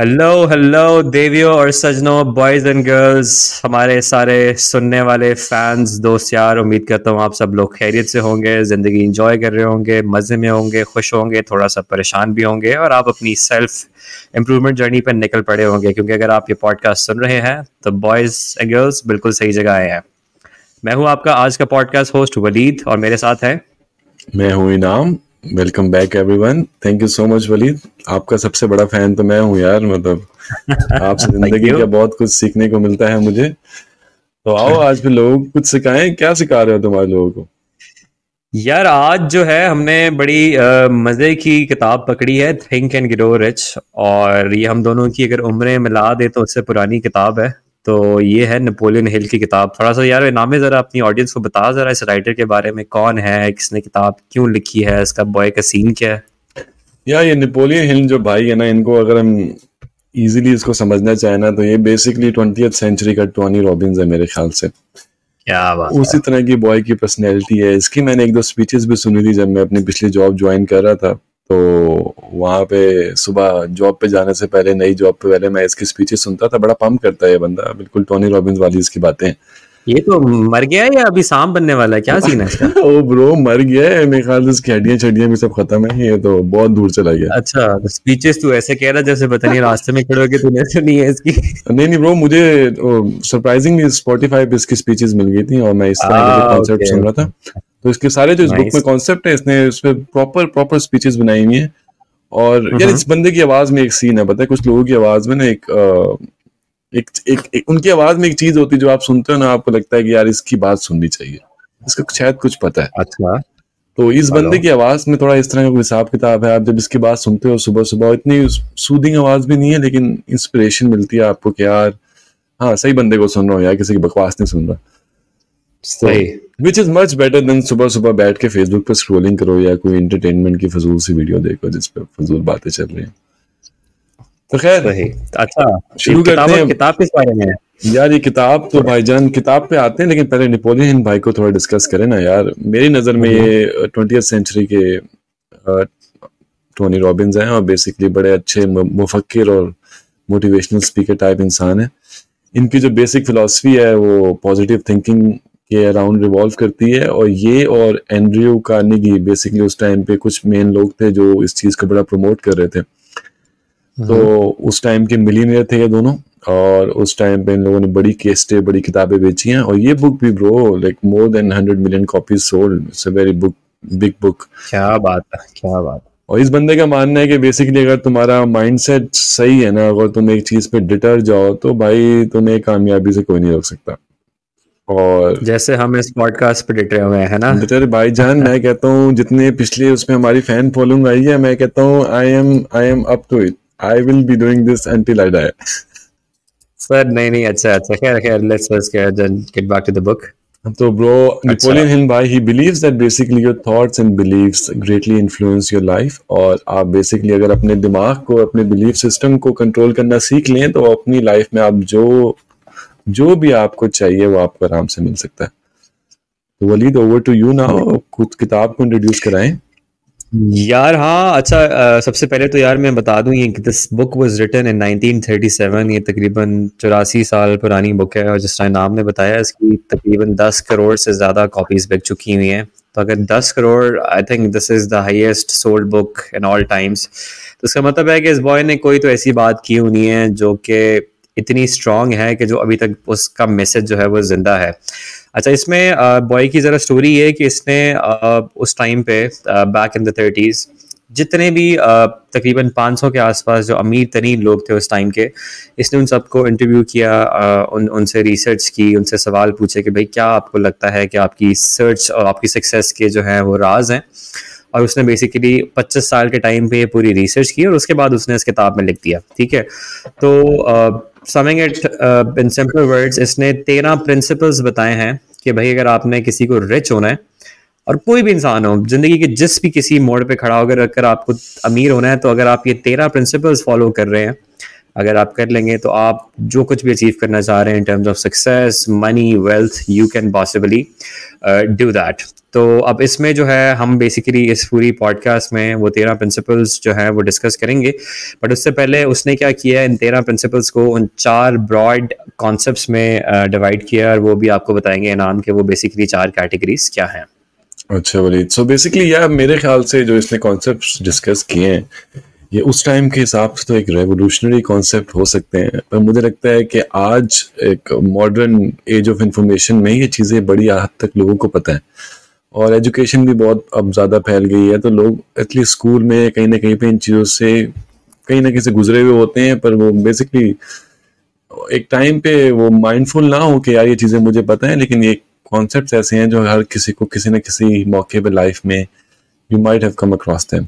Hello hello देवियों और सजनों boys and girls हमारे सारे सुनने वाले फैंस दोस्त यार, उम्मीद करता हूँ आप सब लोग खैरियत से होंगे, ज़िंदगी इंजॉय कर रहे होंगे, मज़े में होंगे, खुश होंगे थोड़ा सा परेशान भी होंगे और आप अपनी सेल्फ इम्प्रूवमेंट जर्नी पर निकल पड़े होंगे, क्योंकि अगर आप ये पॉडकास्ट सुन रहे हैं तो बॉयज़ एंड गर्ल्स बिल्कुल सही जगह आए हैं। मैं हूँ आपका आज का पॉडकास्ट होस्ट वलीद, और मेरे साथ है। मैं हूँ Inam. Welcome back everyone thank you so much Waleed आपका सबसे बड़ा फ़ैन तो मैं हूँ यार मतलब आपसे ज़िंदगी का बहुत कुछ सीखने को मिलता है मुझे। तो आओ आज भी लोग कुछ सिखाएँ। क्या सिखा रहे हो तुम्हारे लोगों को? यार आज जो है हमने बड़ी आ, मज़े की किताब पकड़ी है थिंक एंड ग्रो रिच और ये हम दोनों की अगर उम्रें मिला दे तो उससे पुरानी किताब है। तो ये है नेपोलियन हिल की किताब। थोड़ा सा यार नामे जरा अपनी ऑडियंस को बता जरा इस राइटर के बारे में कौन है किसने किताब क्यों लिखी है इसका बॉय का सीन क्या है? या ये नेपोलियन हिल जो भाई है ना इनको अगर हम इजीली इसको समझना चाहे ना तो ये बेसिकली ट्वेंटी सेंचुरी का टोनी रॉबिन्स है मेरे ख्याल से। क्या बात उसी तरह की बॉय की पर्सनैलिटी है। इसकी मैंने एक दो स्पीचेस भी सुनी थी जब मैं अपनी पिछली जॉब ज्वाइन कर रहा था। तो वहाँ पे सुबह जॉब पे जाने से पहले नई जॉब पे पहले मैं इसकी स्पीचेस सुनता था। बड़ा पंप करता है ये बंदा। बिल्कुल टोनी रॉबिन्स वाली इसकी बातें। ये तो मर गया है या अभी सांप बनने वाला है? क्या सीन है इसका? ओ ब्रो मर गया है। मेरे ख्याल से इसकी हड्डियाँ छड्डियाँ भी सब खत्म है। ये तो बहुत दूर चला गया। अच्छा तो स्पीचेस तू ऐसे कह रहा जैसे पता नहीं रास्ते में खड़े होके तूने सुनी है इसकी। नहीं नहीं ब्रो मुझे सरप्राइजिंगली स्पॉटिफाई पे इसकी स्पीचेस मिल गई थी और मैं इस तरह के कॉन्सेप्ट सुन रहा था। तो इसके सारे जो इस बुक में कॉन्सेप्ट है इसने उस पर प्रॉपर प्रॉपर स्पीचेस बनाई हुई है। और यार इस बंदे की आवाज़ में एक सीन है पता है कुछ लोगों की आवाज़ में ना एक एक, एक, एक उनकी आवाज़ में एक चीज़ होती है जो आप सुनते हो ना आपको लगता है कि यार इसकी बात सुननी चाहिए। इसका शायद कुछ पता है। अच्छा। तो इस बंदे की आवाज़ में थोड़ा इस तरह का हिसाब किताब है आप जब इसकी बात सुनते हो सुबह सुबह इतनी सूदिंग आवाज़ भी नहीं है लेकिन इंस्पिरेशन मिलती है आपको कि यार हाँ सही बंदे को सुन रहा हूँ यार किसी की बकवास नहीं सुन रहा। सही which is much better than सुबह सुबह बैठ के फेसबुक पे स्क्रोलिंग करो या कोई एंटरटेनमेंट की फजूल सी वीडियो देखो जिस पे फजूल बातें चल रही हैं। तो खैर अच्छा शुरू करते हैं। किताब किस बारे में यार ये किताब तो भाईजान किताब पे आते हैं लेकिन पहले नेपोलियन भाई को थोड़ा डिस्कस करें ना यार। मेरी नज़र में ये ट्वेंटी सेंचुरी के टोनी रॉबिन्स हैं और बेसिकली बड़े अच्छे मुफक्र और मोटिवेशनल स्पीकर टाइप इंसान है। इनकी जो बेसिक फिलोसफी है वो पॉजिटिव थिंकिंग के अराउंड रिवॉल्व करती है और ये और एंड्रयू कार्नेगी बेसिकली उस टाइम पे कुछ मेन लोग थे जो इस चीज़ को बड़ा प्रमोट कर रहे थे। तो हम्म। उस टाइम के मिलीनियर थे ये दोनों और उस टाइम पे इन लोगों ने बड़ी केस्टे बड़ी किताबें बेची हैं और ये बुक भी bro like more than hundred million copies sold it's a very book big book क्या बात है क्या बात और इस बंदे का मानना है कि बेसिकली अगर तुम्हारा माइंडसेट सही है ना अगर तुम एक चीज़ पे डिटर जाओ तो भाई तुम्हें कामयाबी से कोई नहीं रोक सकता। और जैसे हम इस पॉडकास्ट पे डिटे हुए हैं ना? डिटर भाई जान मैं कहता हूँ जितने पिछले उसमें हमारी फ़ैन फॉलोइंग आई है मैं कहता हूँ I am I am up to it I will be doing this until I die sir नहीं नहीं अच्छा अच्छा. खैर खैर let's first get back to the book तो ब्रो नेपोलियन हिल भाई he believes that basically your thoughts and believes greatly influence your life और आप बेसिकली अगर अपने दिमाग को अपने बिलीफ सिस्टम को कंट्रोल करना सीख लें तो अपनी लाइफ में आप जो जो भी आपको चाहिए वो आपको आराम से मिल सकता है। तो Waleed over to you now कुछ किताब को इंट्रोड्यूस कराएँ। यार हाँ अच्छा आ, सबसे पहले तो यार मैं बता दूँ ये this book was written in 1937 ये तकरीबन चौरासी साल पुरानी बुक है और जिस तरह नाम ने बताया इसकी तकरीबन 10 करोड़ से ज़्यादा कॉपीज बिक चुकी हुई हैं। तो अगर 10 crore I think this is the highest sold book in all times तो इसका मतलब है कि इस बॉय ने कोई तो ऐसी बात की हुई है जो कि इतनी स्ट्रांग है कि जो अभी तक उसका मैसेज जो है वो ज़िंदा है। अच्छा इसमें बॉय की ज़रा स्टोरी है कि इसने आ, उस टाइम पे बैक इन द थर्टीज़ जितने भी तकरीबन 500 के आसपास जो अमीर तरीन लोग थे उस टाइम के इसने उन सबको इंटरव्यू किया उन उनसे रिसर्च की उनसे सवाल पूछे कि भाई क्या आपको लगता है कि आपकी सर्च और आपकी सक्सेस के जो हैं वो राज हैं? और उसने बेसिकली 25 साल के टाइम पे पूरी रिसर्च की और उसके बाद उसने इस किताब में लिख दिया ठीक है? तो summing it in simple words इसने तेरह प्रिंसिपल्स बताए हैं कि भाई अगर आपने किसी को रिच होना है, और कोई भी इंसान हो, ज़िंदगी के जिस भी किसी मोड़ पे खड़ा होकर अगर आपको अमीर होना है तो अगर आप ये तेरह प्रिंसिपल्स फॉलो कर रहे हैं अगर आप कर लेंगे तो आप जो कुछ भी अचीव करना चाह रहे हैं in terms of success money wealth you can possibly do that तो अब इसमें जो है, हम बेसिकली इस पूरी पॉडकास्ट में वो तेरह प्रिंसिपल्स जो है वो डिस्कस करेंगे। बट उससे पहले उसने क्या किया इन तेरह प्रिंसिपल्स को उन चार ब्रॉड कॉन्सेप्ट्स में डिवाइड किया और वो भी आपको बताएँगे इनाम के वो बेसिकली चार कैटेगरीज क्या हैं। अच्छा वलीद सो बेसिकली यार मेरे ख्याल से जो इसने कॉन्सेप्ट डिस्कस किए हैं ये उस टाइम के हिसाब से तो एक रेवोल्यूशनरी कॉन्सेप्ट हो सकते हैं, पर मुझे लगता है कि आज एक मॉडर्न एज ऑफ़ इंफॉर्मेशन में ये चीज़ें बड़ी हद तक लोगों को पता है। और एजुकेशन भी बहुत अब ज़्यादा फैल गई है तो लोग एटलीस्ट स्कूल में कहीं ना कहीं पे इन चीज़ों से कहीं ना कहीं से गुजरे हुए होते हैं, पर वो बेसिकली एक टाइम पे वो माइंडफुल ना हो कि यार ये चीज़ें मुझे पता है, लेकिन ये कॉन्सेप्ट ऐसे हैं जो हर किसी को किसी न किसी मौके पर लाइफ में you might have come across them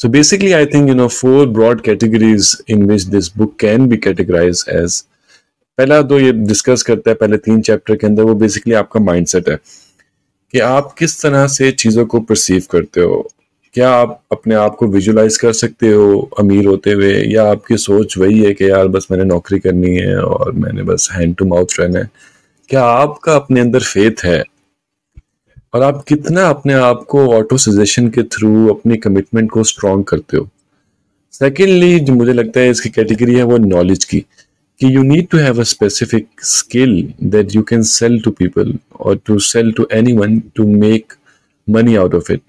So basically, I think you know four broad categories in which this book can be categorized as. पहला तो ये डिस्कस करता है पहले तीन चैप्टर के अंदर वो बेसिकली आपका माइंडसेट है कि आप किस तरह से चीज़ों को परसीव करते हो। क्या आप अपने आप को विजुलाइज कर सकते हो अमीर होते हुए या आपकी सोच वही है कि यार बस मैंने नौकरी करनी है और मैंने बस हैंड टू माउथ रहना है? क्या आपका अपने अंदर फेथ है? और आप कितना अपने आप को ऑटो सजेशन के थ्रू अपनी कमिटमेंट को स्ट्रॉन्ग करते हो? सेकेंडली जो मुझे लगता है इसकी कैटेगरी है वो नॉलेज की, कि you need to have have a specific skill that you can sell to people or to sell to anyone to make money out of it.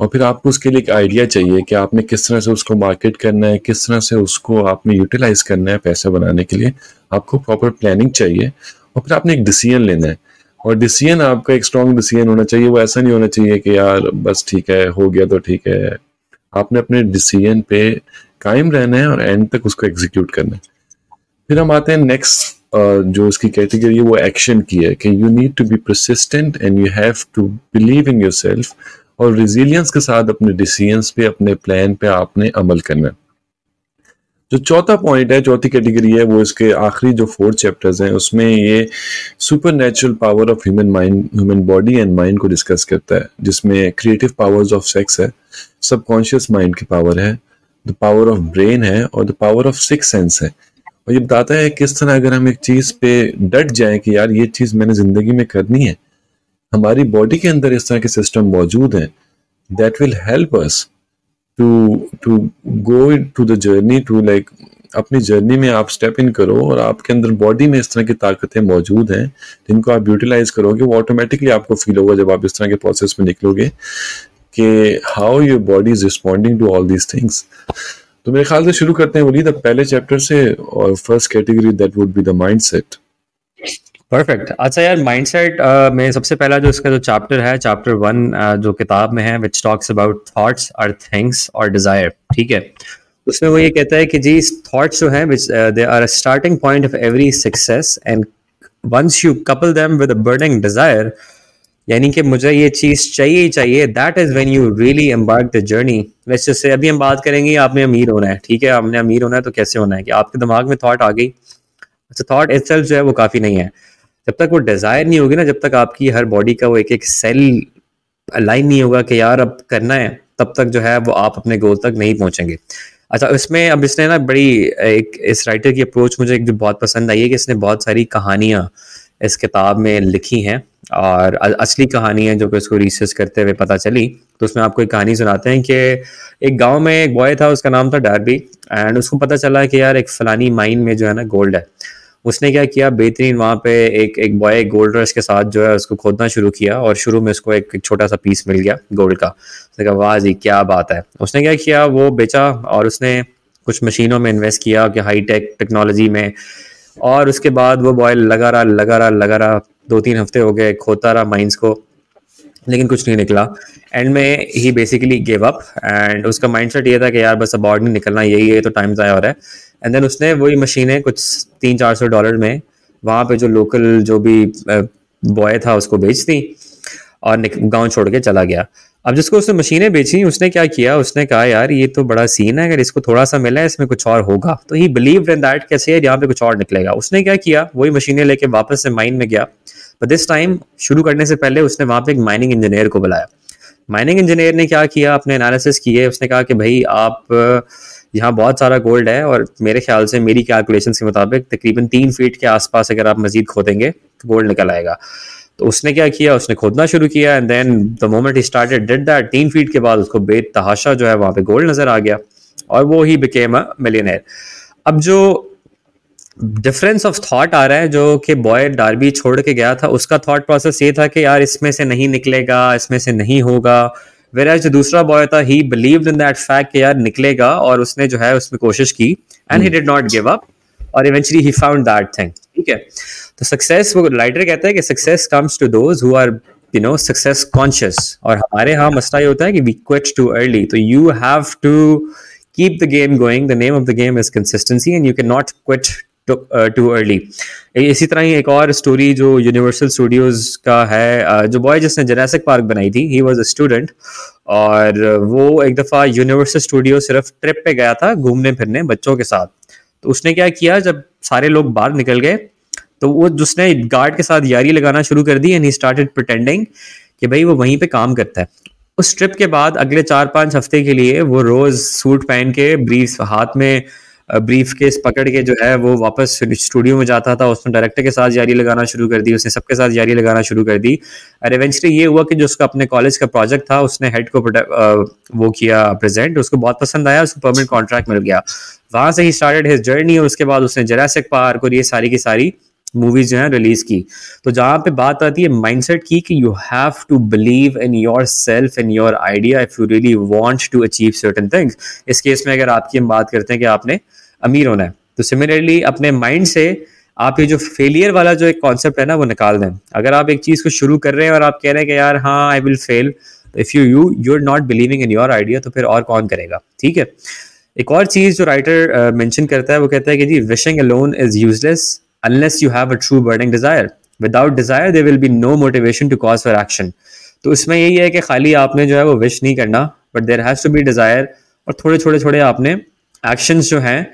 और फिर आपको उसके लिए एक आइडिया चाहिए कि आपने किस तरह से उसको मार्केट करना है, किस तरह से उसको आपने यूटिलाइज करना है पैसा बनाने के लिए। आपको प्रॉपर प्लानिंग चाहिए और फिर आपने एक डिसीज़न लेना है। और डिसीज़न आपका एक स्ट्रॉन्ग डिसीज़न होना चाहिए, वो ऐसा नहीं होना चाहिए कि यार बस ठीक है, हो गया तो ठीक है। आपने अपने डिसीज़न पे कायम रहना है और एंड तक उसको एग्जीक्यूट करना है। फिर हम आते हैं नेक्स्ट जो इसकी कैटेगरी है, वो एक्शन की है कि you need to be persistent and you have to believe in yourself और रिजिलियंस के साथ अपने डिसीजंस पे, अपने प्लान पे आपने अमल करना है। जो चौथा पॉइंट है, चौथी कैटेगरी है, वो इसके आखिरी जो फोर चैप्टर्स हैं, उसमें ये supernatural power of human mind human body and mind को डिस्कस करता है, जिसमें क्रिएटिव पावर्स ऑफ़ सेक्स है सबकॉन्शियस माइंड की पावर है द पावर ऑफ़ ब्रेन है और the power of six sense है। और ये बताता है किस तरह अगर हम एक चीज़ पे डट जाए कि यार ये चीज़ मैंने ज़िंदगी में करनी है, हमारी बॉडी के अंदर इस तरह के सिस्टम मौजूद हैं that will help us to to go to the journey to like अपनी जर्नी में आप स्टेप इन करो और आपके अंदर बॉडी में इस तरह की ताकतें मौजूद हैं, जिनको आप यूटिलाइज करोगे, वो ऑटोमेटिकली आपको फील होगा जब आप इस तरह के प्रोसेस में निकलोगे कि how your body is responding to all these things तो मेरे ख्याल से शुरू करते हैं वलीद पहले चैप्टर से, और first category that would be the mindset perfect अच्छा यार माइंडसेट uh, में सबसे पहला जो इसका जो चैप्टर है चैप्टर वन uh, जो किताब में है विच टॉक्स अबाउट थॉट्स और थिंग्स और डिज़ायर ठीक है? उसमें वो ये कहता है कि जी थॉट्स जो हैं which they are a starting point of every success and once you couple them with a burning desire यानी कि मुझे ये चीज़ चाहिए ही चाहिए that is when you really embark the journey वैसे से अभी हम बात करेंगे आपने अमीर होना है ठीक है? आपने अमीर होना है तो कैसे होना है कि आपके दिमाग में थॉट आ गई? अच्छा थॉट इटसेल्फ जो है वो काफ़ी नहीं है। जब तक वो डिज़ायर नहीं होगी ना, जब तक आपकी हर बॉडी का वो एक एक सेल लाइन नहीं होगा कि यार अब करना है, तब तक जो है वो आप अपने गोल तक नहीं पहुँचेंगे। अच्छा इसमें अब इसने ना बड़ी एक, इस राइटर की अप्रोच मुझे एक जो बहुत पसंद आई है कि इसने बहुत सारी कहानियाँ इस किताब में लिखी हैं और असली कहानी है जो कि उसको रिसर्च करते हुए पता चली। तो उसमें आपको एक कहानी सुनाते हैं कि एक गाँव में एक बॉय था, उसका नाम था डार्बी एंड उसको पता चला कि यार एक फलानी माइन में जो है ना गोल्ड है। उसने क्या किया? बेहतरीन वहाँ पे एक एक बॉय गोल्ड रश के साथ जो है उसको खोदना शुरू किया और शुरू में उसको एक, एक छोटा सा पीस मिल गया गोल्ड का। उसने कहा वाह जी क्या बात है। उसने क्या किया? वो बेचा और उसने कुछ मशीनों में इन्वेस्ट किया कि हाई टेक टेक्नोलॉजी में। और उसके बाद वो बॉय लगा रहा लगा रहा लगा रहा दो तीन हफ़्ते हो गए खोता रहा माइंस को लेकिन कुछ नहीं निकला। एंड में ही बेसिकली गिव अप एंड उसका माइंड सेट ये था कि यार बस अब और नहीं निकलना यही है तो टाइम ज़ाया हो रहा है। एंड देन उसने वही मशीनें कुछ तीन चार सौ डॉलर में वहाँ पे जो लोकल जो भी बॉय था उसको बेच दी और गाँव छोड़ के चला गया। अब जिसको उसने मशीनें बेची, उसने क्या किया? उसने कहा, यार, ये तो बड़ा सीन है, अगर इसको थोड़ा सा मिला है, इसमें कुछ और होगा। तो ही बिलीव इन दैट कैसे यार, यहाँ पे कुछ और निकलेगा। उसने क्या किया? वही मशीनें लेके वापस से माइन में गया। बट दिस टाइम शुरू करने से पहले उसने वहाँ पे एक माइनिंग इंजीनियर को बुलाया। माइनिंग इंजीनियर ने क्या किया? अपने एनालिसिस किए। उसने कहा कि, भाई, आप यहाँ बहुत सारा गोल्ड है और मेरे ख्याल से मेरी कैलकुलेशन के मुताबिक तकरीबन तीन फीट के आसपास अगर आप मजीद खोदेंगे तो गोल्ड निकल आएगा। तो उसने क्या किया? उसने खोदना शुरू किया and then the moment he started did that तीन फीट के बाद उसको बेतहाशा जो है वहाँ पे गोल्ड नज़र आ गया और वो ही बिकेम अ मिलियनर अब जो डिफरेंस ऑफ़ थॉट आ रहा है, जो कि बॉय डार्बी छोड़ के गया था, उसका थॉट प्रोसेस ये था कि यार इसमें से नहीं निकलेगा, इसमें से नहीं होगा। वेर एज जो दूसरा बॉय था he believe in that fact कि यार निकलेगा और उसने जो है उसमें कोशिश की and he did not give up और eventually he found that thing ठीक है? तो सक्सेस वो राइटर कहता है कि success comes to those who are you know success conscious और हमारे यहाँ मसला ये होता है कि वी क्विट टू अर्ली तो you have to keep the game going the name of the game is consistency and you cannot quit too early uh, इसी तरह ही एक और स्टोरी जो यूनिवर्सल स्टूडियोज का है uh, जो बॉय जिसने जरासिक पार्क बनाई थी ही वॉज़ अ स्टूडेंट और वो एक दफ़ा यूनिवर्सल स्टूडियो सिर्फ़ ट्रिप पे गया था घूमने फिरने बच्चों के साथ। तो उसने क्या किया जब सारे लोग बाहर निकल गए तो वो जिसने गार्ड के साथ यारी लगाना शुरू कर दी एंड ही स्टार्टेड प्रटेंडिंग कि भाई वो वहीं पे काम करता है। उस ट्रिप के बाद अगले चार पाँच हफ़्ते के लिए वो रोज सूट पहन के ब्रीफ हाथ में ब्रीफ केस पकड़ के जो है वो वापस स्टूडियो में जाता था, उसने डायरेक्टर के साथ जारी लगाना शुरू कर दी, उसने सबके साथ जारी लगाना शुरू कर दी। और इवेंचुअली ये हुआ कि जो उसका अपने कॉलेज का प्रोजेक्ट था, उसने हेड को वो किया प्रेजेंट उसको बहुत पसंद आया, उसको परमानेंट कॉन्ट्रैक्ट मिल गया। वहाँ से ही स्टार्टेड हिज जर्नी और उसके बाद उसने जरासिक पार्क और ये सारी की सारी मूवीज़ जो है रिलीज़ की। तो जहाँ पे बात आती है माइंडसेट की कि you have to believe in yourself in your idea if you really want to achieve certain things इस केस में अगर आपकी हम बात करते हैं कि आपने अमीर होना है तो सिमिलरली अपने माइंड से आप ये जो फेलियर वाला जो एक कॉन्सेप्ट है ना वो निकाल दें। अगर आप एक चीज़ को शुरू कर रहे हैं और आप कह रहे हैं कि यार हाँ I will fail if you you you are not believing in your idea तो फिर और कौन करेगा? ठीक है? एक और चीज़ जो राइटर मेंशन uh, करता है वो कहता है कि जी wishing alone is useless unless you have a true burning desire without desire there will be no motivation to cause for action तो इसमें यही है कि खाली आपने जो है वो विश नहीं करना but there has to be desire और थोड़े छोटे छोटे आपने एक्शन जो हैं,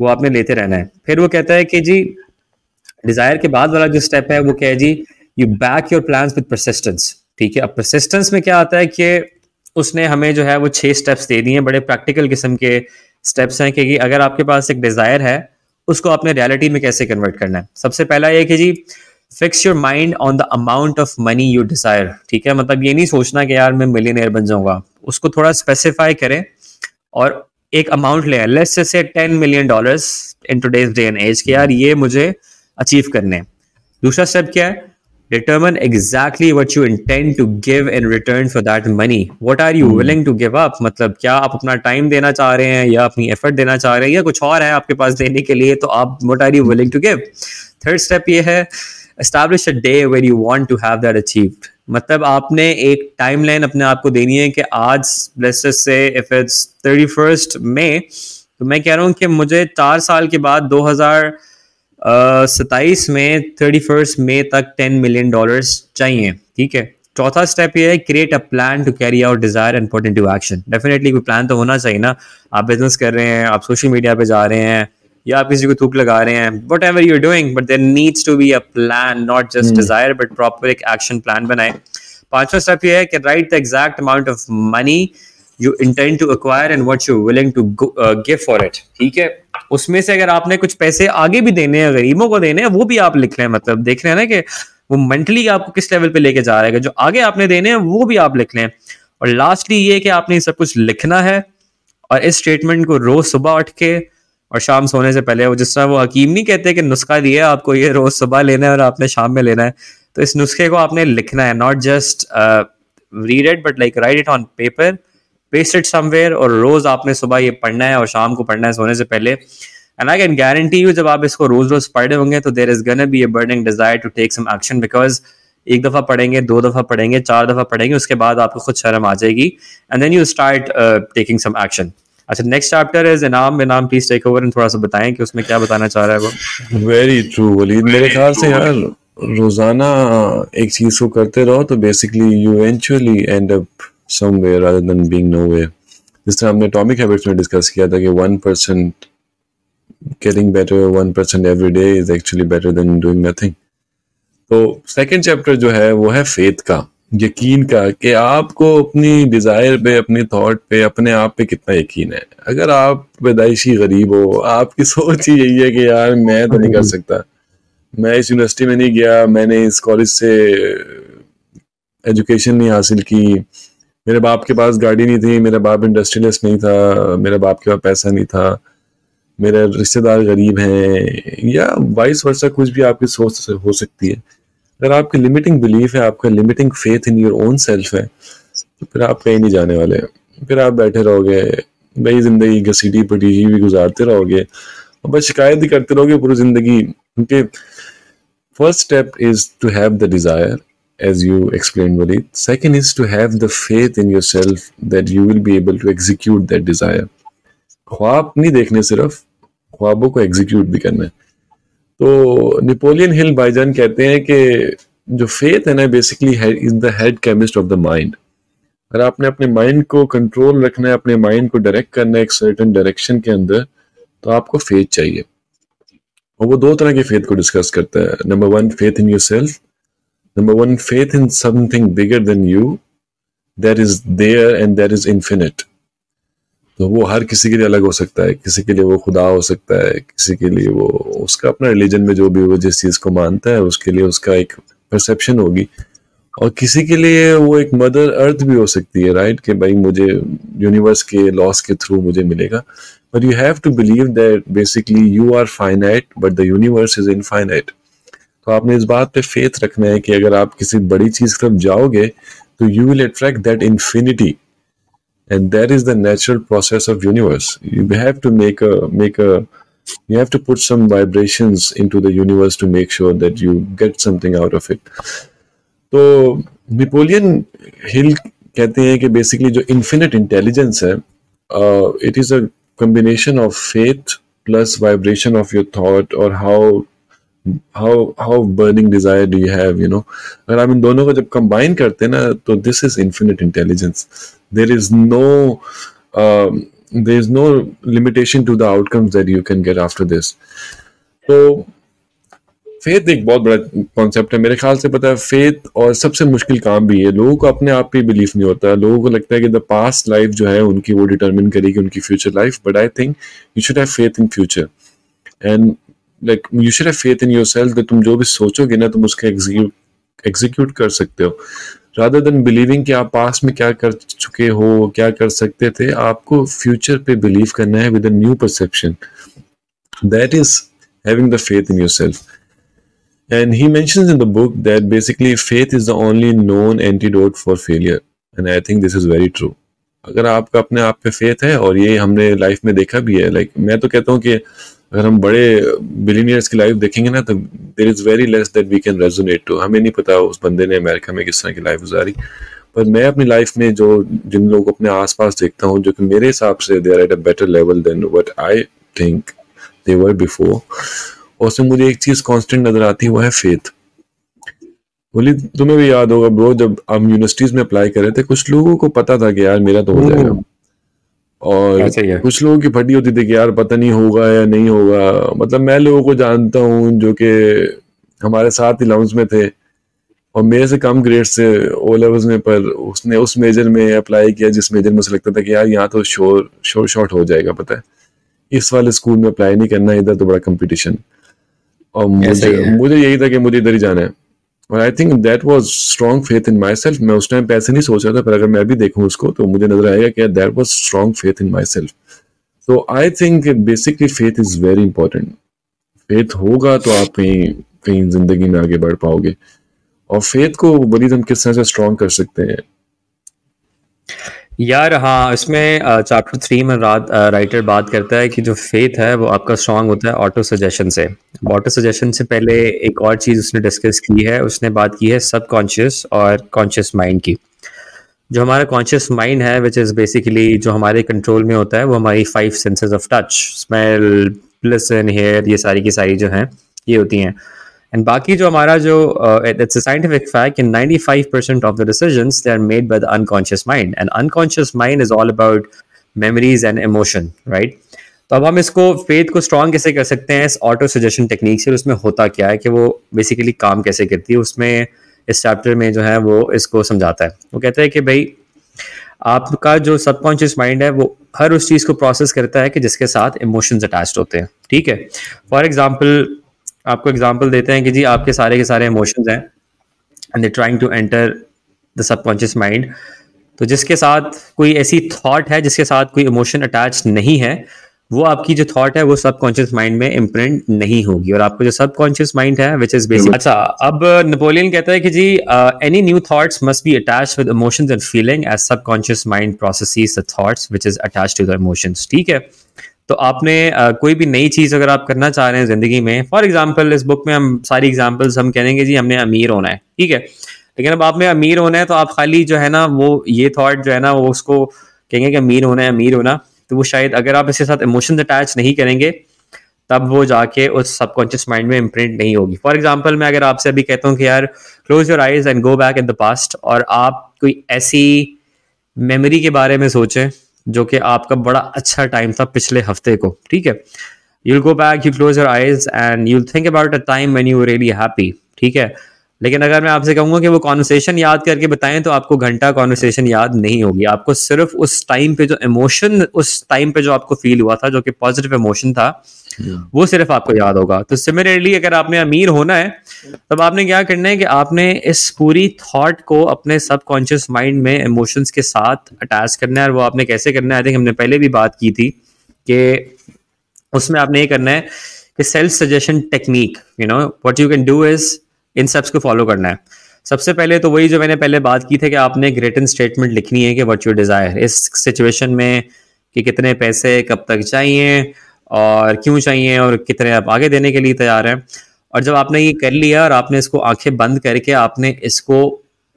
वो आपने लेते रहना है। फिर वो कहता है कि जी डिज़ायर के बाद वाला जो स्टेप है, वो क्या है जी you back your plan with persistence ठीक है? अब परसिस्टेंस में क्या आता है कि उसने हमें जो है वो छह स्टेप्स दे दिए बड़े प्रैक्टिकल किस्म के स्टेप्स हैं कि अगर आपके पास एक डिज़ायर है उसको आपने रियलिटी में कैसे कन्वर्ट करना है? सबसे पहला ये जी fix your mind on the amount of money you desire ठीक है? मतलब ये नहीं सोचना कि यार मैं मिलीनियर बन जाऊँगा। उसको थोड़ा स्पेसिफाई करें और एक अमाउंट ले। Let's say ten million dollars in today's day and as के यार ये मुझे अचीव करने दूसरा स्टेप क्या है? Determine exactly what you intend to give in return for that money what are you hmm. willing to give up मतलब क्या आप अपना टाइम देना चाह रहे हैं या अपनी एफर्ट देना चाह रहे हैं या कुछ और है आपके पास देने के लिए तो आप what are you willing to give third step ये है establish a day where you want to have that achieved मतलब आपने एक टाइम लाइन अपने आप को देनी है कि आज से if it's thirty first May तो मैं कह रहा हूँ कि मुझे चार साल के बाद दो हज़ार सताइस में थर्टी फ़र्स्ट मे तक टेन मिलियन डॉलर्स चाहिए ठीक है? चौथा स्टेप ये है create a plan to carry out desire and put into action definitely कोई प्लान तो होना चाहिए ना। आप बिज़नेस कर रहे हैं आप सोशल मीडिया पे जा रहे हैं या आप किसी को थूक लगा रहे हैं whatever you're doing but there needs to be a plan not just desire but proper एक एक्शन प्लान बनाए। पांचवा स्टेप ये है कि write the exact amount of money you intend to acquire and what you willing to give for it ठीक है? उसमें से अगर आपने कुछ पैसे आगे भी देने हैं, गरीबों को देने हैं, वो भी आप लिख रहे हैं मतलब देख रहे हैं ना कि वो मेंटली आपको किस लेवल पे लेके जा रहा है। जो आगे आपने देने हैं, वो भी आप लिख लें। और लास्टली ये कि आपने सब कुछ लिखना है और इस स्टेटमेंट को रोज सुबह उठ के और शाम सोने से पहले वो जिस तरह वो हकीम नहीं कहते कि नुस्खा दिया आपको ये रोज सुबह लेना है और आपने शाम में लेना है। तो इस नुस्खे को आपने लिखना है not just read it but like write it on paper paste it somewhere और रोज आपने सुबह ये पढ़ना है और शाम को पढ़ना है सोने से पहले। And I can guarantee you जब आप इसको रोज रोज पढ़े होंगे तो there is gonna be a burning desire to take some action because एक दफ़ा पढ़ेंगे दो दफ़ा पढ़ेंगे चार दफ़ा पढ़ेंगे उसके बाद आपको खुद शर्म आ जाएगी। And then you start taking some action अच्छा next chapter is Inam. Inam please take over थोड़ा सा बताएँ कि उसमें क्या बताना चाह रहा है वो। वेरी ट्रू वलीद मेरे ख्याल से यार रोज़ाना एक चीज़ को करते रहो तो basically you eventually end up somewhere rather than being nowhere जिस तरह हमने एटॉमिक हैबिट्स में डिस्कस किया था कि 1% getting better 1% every day is actually better than doing nothing. तो सेकंड चैप्टर जो है, वो है फेथ का, यकीन का, कि आपको अपनी डिज़ायर पे, अपने थॉट पे, अपने आप पे कितना यकीन है। अगर आप पैदाइशी गरीब हो, आपकी सोच ही यही है कि यार मैं तो नहीं कर सकता। मैं इस यूनिवर्सिटी में नहीं गया, मैंने इस कॉलेज से एजुकेशन नहीं हासिल की मेरे बाप के पास गाड़ी नहीं थी, मेरा बाप इंडस्ट्रियलिस्ट नहीं था, मेरे बाप के पास पैसा नहीं था, मेरे रिश्तेदार गरीब हैं, या वाइस वर्षा कुछ भी आपकी सोच हो सकती है। अगर आपकी लिमिटिंग बिलीफ है, आपका limiting faith in your own self है तो फिर आप कहीं नहीं जाने वाले। फिर आप बैठे रहोगे भाई ज़िंदगी घसीटी पटी भी गुजारते रहोगे, और बस शिकायत ही करते रहोगे पूरी ज़िंदगी क्योंकि first step is to have the desire as you explained, Walid. Second is to have the faith in yourself that you will be able to execute that desire. ख्वाब नहीं देखने सिर्फ़, ख्वाबों को एग्जीक्यूट भी करना है तो नेपोलियन हिल भाईजान कहते हैं कि जो फेथ है ना basically is the head chemist of the mind अगर आपने अपने माइंड को कंट्रोल रखना है, अपने माइंड को डायरेक्ट करना है एक सर्टन डायरेक्शन के अंदर तो आपको फेथ चाहिए और वो दो तरह के फेथ को डिस्कस करता है number one faith in yourself Number one, faith in something bigger than you that is there and that is infinite. तो वो हर किसी के लिए अलग हो सकता है। किसी के लिए वो खुदा हो सकता है। किसी के लिए वो उसका अपना रिलीजन में जो भी वो जिस चीज़ को मानता है उसके लिए उसका एक परसेप्शन होगी। और किसी के लिए वो एक मदर अर्थ भी हो सकती है राइट कि भाई मुझे यूनिवर्स के लॉस के थ्रू मुझे मिलेगा। But you have to believe that basically you are finite but the universe is infinite तो आपने इस बात पे फेथ रखना है कि अगर आप किसी बड़ी चीज़ की तरफ़ जाओगे तो you will attract that infinity and that is the natural process of universe you have to make make a you have to put some vibrations into the universe to make sure that you get something out of it तो Napoleon Hill कहते हैं कि basically जो infinite intelligence है it is a combination of faith plus vibration of your thought और how how how burning desire do you have you know अगर आप इन दोनों को जब कंबाइन करते हैं ना तो this is infinite intelligence there is no there is no limitation to the outcomes that you can get after this तो फेथ एक बहुत बड़ा कॉन्सेप्ट है। मेरे ख्याल से पता है फेथ और सबसे मुश्किल काम भी है लोगों को अपने आप पे बिलीफ नहीं होता। लोगों को लगता है कि द पास्ट लाइफ जो है, उनकी वो डिटरमिन करेगी उनकी future life but I think you should have faith in future and like you should have faith in yourself कि तुम जो भी सोचोगे ना तुम उसका एग्जीक्यूट कर सकते हो। रादर देन बिलीविंग कि आप पास में क्या कर चुके हो क्या कर सकते थे आपको फ्यूचर पे बिलीव करना है with a new perception that is having the faith in yourself and he mentions in the book that basically faith is the only known antidote for failure and i think this is very true अगर आपका अपने आप पे faith है और ये हमने life में देखा भी है लाइक like, मैं तो कहता हूँ कि अगर हम बड़े बिलीनियर्स की लाइफ देखेंगे ना तो there is very less that we can resonate to हमें नहीं पता उस बंदे ने अमेरिका में किस तरह की लाइफ गुजारी। पर मैं अपनी लाइफ में जो, जिन लोगों को अपने आसपास देखता हूँ, जो कि मेरे हिसाब से they are at a better level than what I think they were before और उसमें मुझे एक चीज़ कॉन्स्टेंट नज़र आती है, वो है फेथ बोली, तुम्हें भी याद होगा ब्रो जब हम यूनिवर्सिटीज में अप्लाई कर रहे थे, कुछ लोगों को पता था कि यार मेरा तो हो जाएगा। और कुछ लोगों की फटी होती थी कि यार पता नहीं होगा या नहीं होगा। मतलब मैं लोगों को जानता हूँ जो कि हमारे साथ ही लाउंज में थे। और मेरे से कम ग्रेड से ओ लेवल्स में पर उसने उस मेजर में अप्लाई किया जिस मेजर में उसे लगता था कि यार यहाँ तो शोर शोर शॉर्ट हो जाएगा पता है। इस वाले स्कूल में अप्लाई नहीं करना इधर तो बड़ा कंपटीशन और मुझे मुझे यही था कि मुझे इधर ही जाना है। और I think that was strong faith in myself मैं उस टाइम पैसे नहीं सोच रहा था, पर अगर मैं भी देखूँ उसको तो मुझे नज़र आएगा कि that was strong faith in myself तो I think basically faith is very important faith होगा तो आप कहीं कहीं ज़िंदगी में आगे बढ़ पाओगे। और फेथ को बड़ी हम किस तरह से स्ट्रॉन्ग कर सकते हैं? यार हाँ इसमें चैप्टर थ्री में रात राइटर बात करता है कि जो फेथ है, वो आपका स्ट्रांग होता है ऑटो सजेशन से। ऑटो सजेशन से पहले एक और चीज़ उसने डिस्कस की है, उसने बात की है सब कॉन्शियस और कॉन्शियस माइंड की। जो हमारा कॉन्शियस माइंड है विच इज़ बेसिकली जो हमारे कंट्रोल में होता है, वो हमारी five senses of touch smell listen hear ये सारी की सारी जो हैं, ये होती हैं। एंड बाकी जो हमारा जो it's scientific fact in 95% of the decisions they are made by the unconscious mind and unconscious mind is all about memories and emotion right तो अब हम इसको फेथ को स्ट्रॉन्ग कैसे कर सकते हैं? इस ऑटो सजेशन टेक्निक से उसमें होता क्या है कि वो बेसिकली काम कैसे करती है? उसमें, इस चैप्टर में जो है, वो इसको समझाता है। वो कहता है कि भाई, आपका जो सबकॉन्शियस माइंड है, वो हर उस चीज़ को प्रोसेस करता है कि जिसके साथ इमोशंस अटैच्ड होते हैं। ठीक है? फॉर एग्जांपल आपको एग्ज़ाम्पल देते हैं कि जी, आपके सारे के सारे इमोशंस हैं and they trying to enter the subconscious mind तो जिसके साथ कोई ऐसी थॉट है, जिसके साथ कोई इमोशन अटैच नहीं है, वो आपकी जो थॉट है, वो सबकॉन्शियस माइंड में इम्प्रिंट नहीं होगी। और आपको जो सबकॉन्शियस माइंड है विच इज़ बेसिक अच्छा अब नेपोलियन कहता है कि जी any new thoughts must be attach with emotions and feeling as subconscious mind processes the thoughts which is attach to the emotions ठीक है? तो आपने कोई भी नई चीज़ अगर आप करना चाह रहे हैं ज़िंदगी में फॉर एग्ज़ाम्पल इस बुक में हम सारी एग्जाम्पल्स हम कहेंगे, जी, हमने अमीर होना है। ठीक है? लेकिन अब आपने अमीर होना है तो आप खाली जो है ना, वो, ये थॉट जो है ना, वो उसको कहेंगे कि अमीर होना है, अमीर होना तो वो शायद अगर आप इसके साथ इमोशंस अटैच नहीं करेंगे, तब वो जाके उस सबकॉन्शियस माइंड में इम्प्रिंट नहीं होगी। फॉर एग्ज़ाम्पल मैं अगर आपसे अभी कहता हूँ कि यार close your eyes and go back in the past और आप कोई ऐसी मेमोरी के बारे में सोचें जो कि आपका बड़ा अच्छा टाइम था पिछले हफ़्ते को, ठीक है? You'll go back you close your eyes and you'll think about a time when you really happy ठीक है? लेकिन अगर मैं आपसे कहूँगा कि वो कॉन्वर्सेशन याद करके बताएँ तो आपको घंटा कॉन्वर्सेशन याद नहीं होगी। आपको सिर्फ़ उस टाइम पे जो इमोशन उस टाइम पे जो आपको फील हुआ था जो कि पॉजिटिव इमोशन था वो सिर्फ़ आपको याद होगा। तो सिमिलरली अगर आपने अमीर होना है तब आपने क्या करना है कि आपने इस पूरी थॉट को अपने सबकॉन्शियस माइंड में इमोशंस के साथ अटैच करना है। और वो आपने कैसे करना है? आई थिंक हमने पहले भी बात की थी कि उसमें आपने ये करना है कि self suggestion technique you know what you can do is in steps को फॉलो करना है। सबसे पहले तो वही जो मैंने पहले बात की थी कि आपने एक रिटर्न स्टेटमेंट लिखनी है कि वट यू डिज़ायर इस सिचुएशन में कि कितने पैसे कब तक चाहिए और क्यों चाहिए और कितने आप आगे देने के लिए तैयार हैं। और जब आपने ये कर लिया और आपने इसको आँखें बंद करके आपने इसको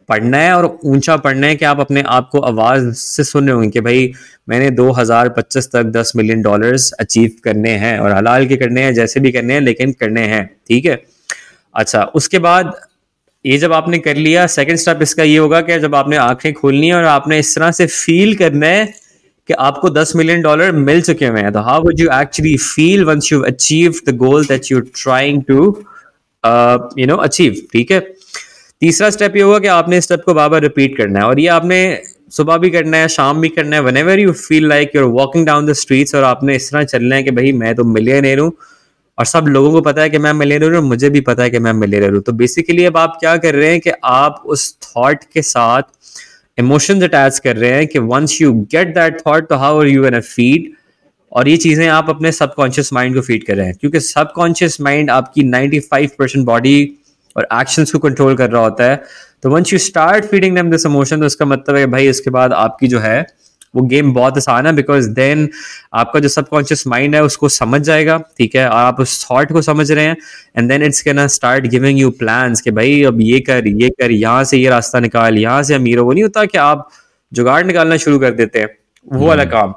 पढ़ना है और ऊँचा पढ़ना है कि आप अपने आप को आवाज़ से सुन रहे होंगे कि भाई मैंने 2025 तक 10 मिलियन डॉलर्स अचीव करने हैं और हलाल के करने हैं, जैसे भी करने हैं, लेकिन करने हैं, ठीक है? अच्छा उसके बाद ये जब आपने कर लिया सेकंड स्टेप इसका ये होगा कि जब आपने आँखें खोलनी है और आपने इस तरह से फील करना है कि आपको 10 मिलियन डॉलर मिल चुके हुए हैं तो how would you actually feel once you achieve the goal that you trying to you know achieve ठीक है? तीसरा स्टेप ये होगा कि आपने स्टेप को बार बार रिपीट करना है और ये आपने सुबह भी करना है, शाम भी करना है whenever you feel like you're walking down the streets और आपने इस तरह चलना है कि भाई, मैं तो मिलियन हूँ और सब लोगों को पता है कि मैं मिलेनियर हूँ, मुझे भी पता है कि मैं मिलेनियर हूँ। तो बेसिकली अब आप क्या कर रहे हैं कि आप उस थॉट के साथ इमोशंस अटैच कर रहे हैं कि once you get that thought तो how are you an feed और ये चीज़ें आप अपने सबकॉन्शियस माइंड को फ़ीड कर रहे हैं। क्योंकि सबकॉन्शियस माइंड आपकी 95 परसेंट बॉडी और एक्शंस को कंट्रोल कर रहा होता है। तो once you start feeding this emotion तो इसका मतलब है भाई इसके बाद आपकी जो है वो गेम बहुत आसान है बिकॉज़ देन आपका जो सबकॉन्शियस माइंड है उसको समझ जाएगा ठीक है? और आप उस थॉट को समझ रहे हैं and then it's can start giving you plans कि भाई अब ये कर ये कर यहाँ से ये रास्ता निकाल यहाँ से अमीर वो नहीं होता कि आप जुगाड़ निकालना शुरू कर देते हैं वो वाला हम्म। काम।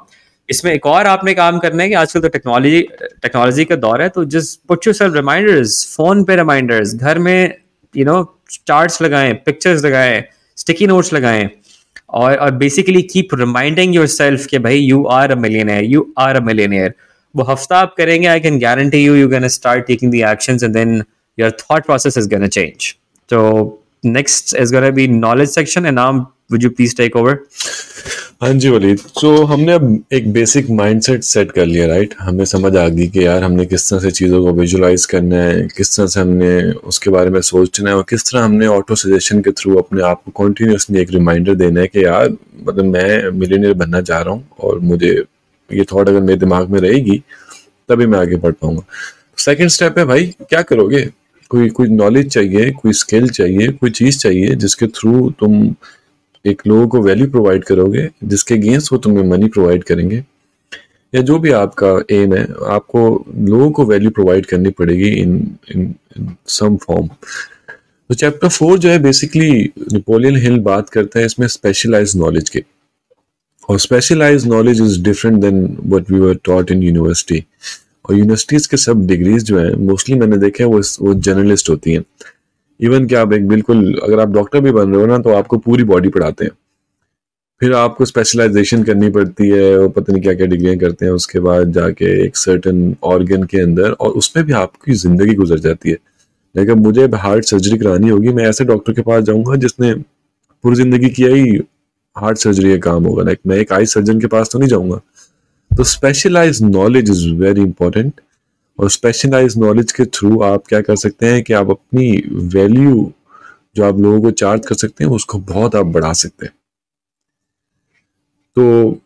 इसमें एक और आपने काम करना है कि आजकल तो टेक्नोलॉजी टेक्नोलॉजी का दौर है तो just put you self reminders phone पे रिमाइंडर्स घर में यू नो चार्ट्स लगाएँ पिक्चर्स लगाएँ स्टिकी नोट्स लगाएँ और और basically keep reminding your self कि भाई you are a millionaire you are a millionaire वो हफ़्ता आप करेंगे I can guarantee you you can start taking the actions and then your thought process is gonna change तो next is going to be knowledge section and now would you please take over? हाँ जी, वलीद। तो हमने अब एक basic mindset set कर लिया right हमें समझ आ गई कि यार, हमने किस तरह से चीज़ों को विजुलाइज करना है, किस तरह से हमने उसके बारे में सोचना है और किस तरह हमने ऑटो सजेशन के थ्रू अपने आप को कॉन्टीन्यूसली एक रिमाइंडर देना है कि यार मतलब मैं मिलीनियर बनना चाह रहा हूँ और मुझे ये थॉट अगर मेरे दिमाग में रहेगी, तभी मैं आगे बढ़ पाऊँगा। सेकेंड स्टेप है भाई, क्या करोगे? कोई कोई नॉलेज चाहिए, कोई स्किल चाहिए, कोई चीज़ चाहिए जिसके थ्रू तुम एक लोगों को वैल्यू प्रोवाइड करोगे, जिसके अगेंस्ट वो तुम्हें मनी प्रोवाइड करेंगे, या जो भी आपका एम है, आपको लोगों को वैल्यू प्रोवाइड करनी पड़ेगी इन इन सम फॉर्म तो चैप्टर फोर जो है बेसिकली नेपोलियन हिल बात करता है इसमें स्पेशलाइज नॉलेज के। और specialise knowledge is different than what we were taught in university और यूनिवर्सिटीज के सब डिग्रीज जो है मोस्टली मैंने देखे वो वो जर्नलिस्ट होती हैं। इवन कि आप एक बिल्कुल, अगर आप डॉक्टर भी बन रहे हो ना तो आपको पूरी बॉडी पढ़ाते हैं। फिर आपको स्पेशलाइजेशन करनी पड़ती है, वो पता नहीं क्या क्या डिग्रियाँ करते हैं, उसके बाद जाके एक सर्टन ऑर्गन के अंदर, और उसमें भी आपकी ज़िंदगी गुजर जाती है। लेकिन मुझे हार्ट सर्जरी करानी होगी, मैं ऐसे डॉक्टर के पास जाऊँगा, जिसने पूरी ज़िंदगी किया ही हार्ट सर्जरी का काम होगा। लाइक मैं एक आई सर्जन के पास तो नहीं जाऊँगा। तो specialise knowledge is very important और स्पेशलाइज नॉलेज के थ्रू आप क्या कर सकते हैं कि आप अपनी वैल्यू जो आप लोगों को चार्ज कर सकते हैं, उसको बहुत आप बढ़ा सकते हैं। तो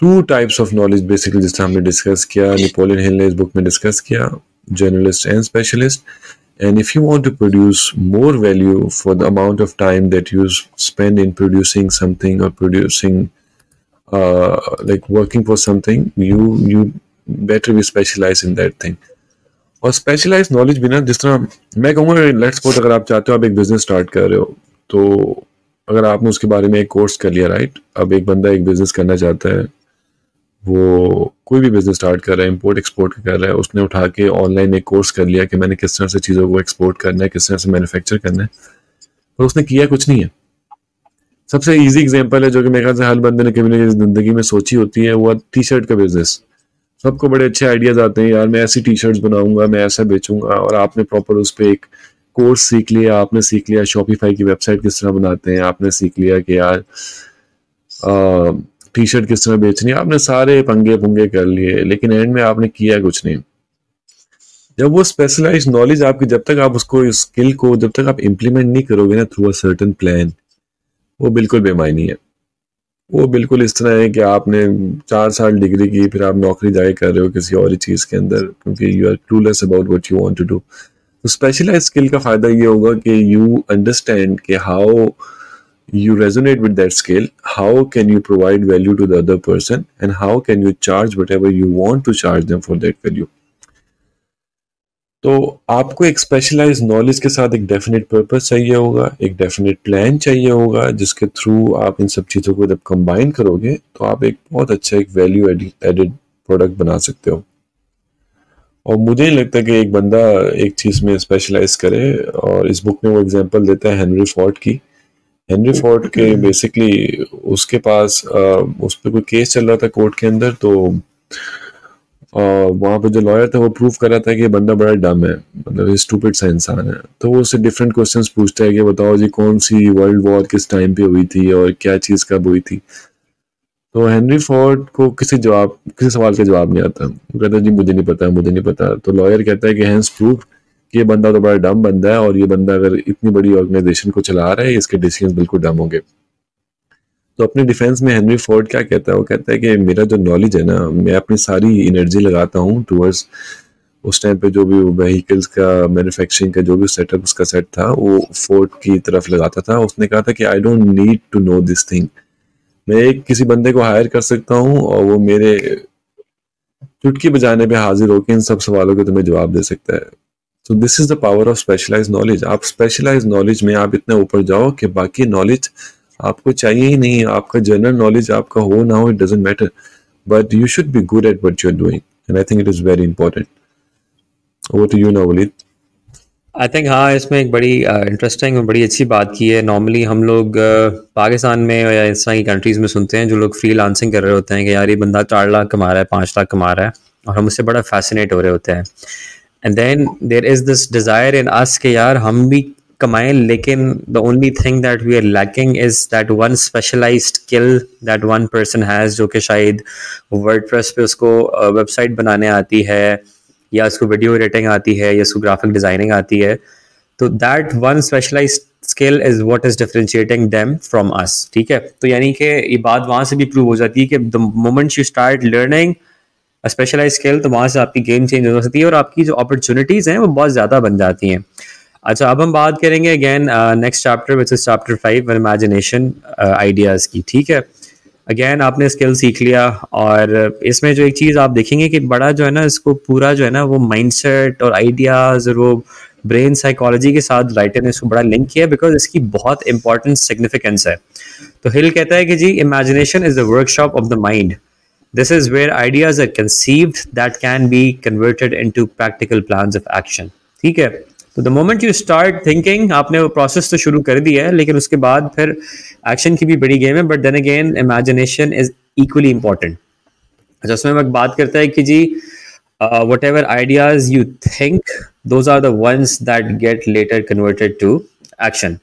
two types of knowledge basically जिस हमने डिस्कस किया नेपोलियन हिल ने इस बुक में डिस्कस किया journalist and specialist and if you want to produce more value for the amount of time that you spend in producing something और producing like working for something you you better we specialise in that thing और specialise knowledge भी ना जिस तरह, मैं कहूँगा let's suppose अगर आप चाहते हो आप एक बिज़नेस स्टार्ट कर रहे हो तो अगर आपने उसके बारे में एक कोर्स कर लिया राइट अब एक बंदा एक बिज़नेस करना चाहता है, वो कोई भी बिज़नेस स्टार्ट कर रहा है इम्पोर्ट एक्सपोर्ट कर रहा है, उसने उठा के ऑनलाइन एक कोर्स कर लिया कि मैंने किस तरह से चीज़ों को एक्सपोर्ट करना है, किस तरह से मैन्युफैक्चर करना है, पर उसने किया कुछ नहीं है। सबसे इजी एग्जांपल है जो कि मेरे ख्याल से हर बंदे ने कभी ज़िंदगी में सोची होती है, वो टी शर्ट का बिज़नेस सबको बड़े अच्छे आइडियाज़ आते हैं, यार मैं ऐसी टी शर्ट्स बनाऊँगा, मैं ऐसा बेचूँगा और आपने प्रॉपर उस पर एक कोर्स सीख लिया, आपने सीख लिया शॉपिफाई की वेबसाइट किस तरह बनाते हैं, आपने सीख लिया कि यार टी शर्ट किस तरह बेचनी है, आपने सारे पंगे पुंगे कर लिए, लेकिन एंड में आपने किया कुछ नहीं। जब वो स्पेशलाइज नॉलेज आपकी, जब तक आप उसको स्किल को, जब तक आप इम्प्लीमेंट नहीं करोगे ना थ्रू अ सर्टन प्लान वो बिल्कुल बेमायनी है। वो बिल्कुल इस तरह है कि आपने चार साल डिग्री की, फिर आप नौकरी जाए कर रहे हो किसी और चीज़ के अंदर, क्योंकि you are clueless about what you want to do specialise skill का फ़ायदा ये होगा कि यू अंडरस्टैंड के how you resonate with that skill how can you provide value to the other person and how can you charge whatever you want to charge them for that value तो आपको एक specialise knowledge के साथ एक definite purpose चाहिए होगा एक definite plan चाहिए होगा जिसके थ्रू आप इन सब चीज़ों को जब कंबाइन करोगे तो आप एक बहुत अच्छा एक वैल्यू एडेड प्रोडक्ट बना सकते हो। और मुझे नहीं लगता कि एक बंदा एक चीज़ में स्पेशलाइज करे और इस बुक में वो एग्जांपल देता है हेनरी फोर्ट की। हेनरी फोर्ट के बेसिकली उसके पास उस पर कोई केस चल रहा था कोर्ट के अंदर तो और वहाँ पे जो लॉयर था, वो प्रूव कर रहा था कि ये बंदा बड़ा डम है। मतलब ये स्टूपिड सा इंसान है। तो वो उससे डिफरेंट क्वेश्चंस पूछता है कि बताओ जी, कौन सी वर्ल्ड वॉर किस टाइम पे हुई थी और क्या चीज़ कब हुई थी? तो हेनरी फोर्ड को किसी जवाब, किसी सवाल का जवाब नहीं आता। वो कहता है, जी, मुझे नहीं पता, मुझे नहीं पता। तो लॉयर कहता है कि हैंस प्रूव कि ये बंदा तो बड़ा डम बंदा है और ये बंदा अगर इतनी बड़ी ऑर्गेनाइजेशन को चला रहा है, इसके डिसीज़न बिल्कुल डम होंगे। तो अपने डिफेंस में हेनरी फोर्ड क्या कहता है? वो कहता है कि मेरा जो नॉलेज है ना, मैं अपनी सारी एनर्जी लगाता हूँ टूवर्ड्स उस टाइम पे जो भी व्हीकल्स का मैन्युफैक्चरिंग का, जो भी सेटअप उसका सेट था, वो फोर्ड की तरफ़ लगाता था। उसने कहा था कि I don't need to know this thing मैं एक किसी बंदे को हायर कर सकता हूँ और वो मेरे चुटकी बजाने पे हाजिर होकर इन सब सवालों के तुम्हें जवाब दे सकता है। तो this is the power of specialise knowledge आप स्पेशलाइज नॉलेज में आप इतने ऊपर जाओ कि बाकी नॉलेज आपको चाहिए ही नहीं आपका जनरल नॉलेज आपका हो ना हो it doesn't matter but you should be good at what you are doing and I think it is very important over to you now Waleed I think हाँ इसमें एक बड़ी इंटरेस्टिंग uh, और बड़ी अच्छी बात की है। नॉर्मली हम लोग uh, पाकिस्तान में या इस तरह की कंट्रीज़ में सुनते हैं जो लोग फ्री लांसिंग कर रहे होते हैं कि यार ये बंदा चार लाख कमा रहा है पाँच लाख कमा रहा है और हम उससे बड़ा फैसिनेट हो रहे होते हैं। And then there is this desire in us के यार हम भी कमाएँ लेकिन the only thing that we are lacking is that one specialise skill that one person has जो कि शायद वर्ड पे उसको वेबसाइट uh, बनाने आती है या उसको वीडियो एडिटिंग आती है या उसको ग्राफिक डिज़ाइनिंग आती है तो that one specialise skill is what is differentiating them from us ठीक है? तो यानी कि ये बात वहाँ से भी प्रूव हो जाती है कि the moment you start learning specialise skill तो वहाँ से आपकी गेम चेंज हो सकती है और आपकी जो अपॉर्चुनिटीज़ हैं वो बहुत ज़्यादा बन जाती हैं। अच्छा अब हम बात करेंगे again next chapter which is chapter five imagination ideas की, ठीक है? अगेन आपने स्किल सीख लिया और इसमें जो एक चीज़ आप देखेंगे कि बड़ा जो है ना, इसको पूरा जो है ना, वो माइंडसेट और आइडियाज़ और वो ब्रेन साइकोलॉजी के साथ राइटर ने इसको बड़ा लिंक किया बिकॉज़ इसकी बहुत इंपॉर्टेंट सिग्निफिकेंस है। तो हिल कहता है कि जी imagination is the workshop of the mind this is where ideas are conceived that can be converted into practical plans of action ठीक है? तो the moment you start thinking आपने वो प्रोसेस तो शुरू कर दिया है, लेकिन उसके बाद फिर एक्शन की भी बड़ी गेम है but then again imagination is equally important अच्छा उसमें बात करता है कि जी whatever ideas you think those are ones that get later converted to action.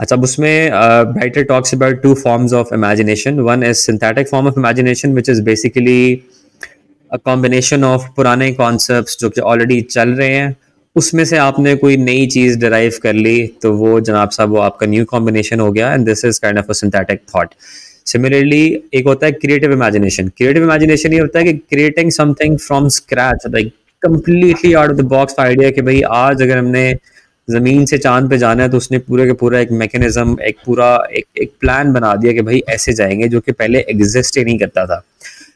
अच्छा अब उसमें writer talks about two forms of imagination one is synthetic form of imagination which is basically a combination of पुराने concept जो कि already चल रहे हैं उसमें से आपने कोई नई चीज़ डिराइव कर ली तो वो जनाब साहब, वो आपका न्यू कॉम्बिनेशन हो गया and this is kind of a synthetic thought similarly एक होता है क्रिएटिव इमेजिनेशन क्रिएटिव इमेजिनेशन ये होता है कि creating something from scratch like completely out of the box idea कि भाई आज अगर हमने ज़मीन से चाँद पे जाना है तो उसने पूरे के पूरा एक मैकेनिज्म एक पूरा, एक एक प्लान बना दिया कि भाई ऐसे जाएँगे जो कि पहले एग्जिस्ट ही नहीं करता था।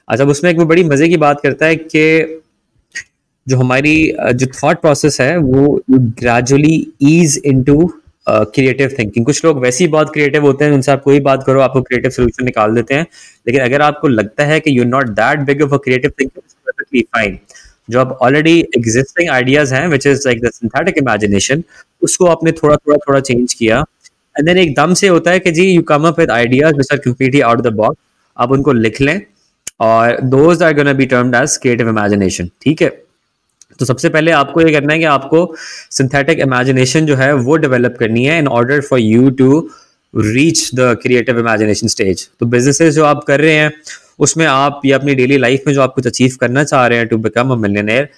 अच्छा उसमें एक बड़ी मज़े की बात करता है कि जो हमारी जो थॉट प्रोसेस है, वो gradually ease into creative thinking कुछ लोग वैसे ही बहुत क्रिएटिव होते हैं, उनसे आप कोई बात करो, आपको क्रिएटिव सोल्यूशन निकाल देते हैं। लेकिन अगर आपको लगता है कि you not that big of a creative thinking fine जो अब ऑलरेडी एग्जिस्टिंग आइडियाज़ हैं which is like the synthetic imagination उसको आपने थोड़ा थोड़ा थोड़ा चेंज किया। एंड देन एकदम से होता है कि जी you come up with ideas which are completely out the box आप उनको लिख लें। और those are gonna be termed as creative imagination ठीक है? तो सबसे पहले आपको ये करना है कि आपको सिंथेटिक इमेजिनेशन जो है वो डेवलप करनी है in order for you to reach the creative imagination stage तो बिजनेसेस जो आप कर रहे हैं, उसमें आप या अपनी डेली लाइफ में जो आप कुछ अचीव करना चाह रहे हैं टू बिकम अ मिलियनर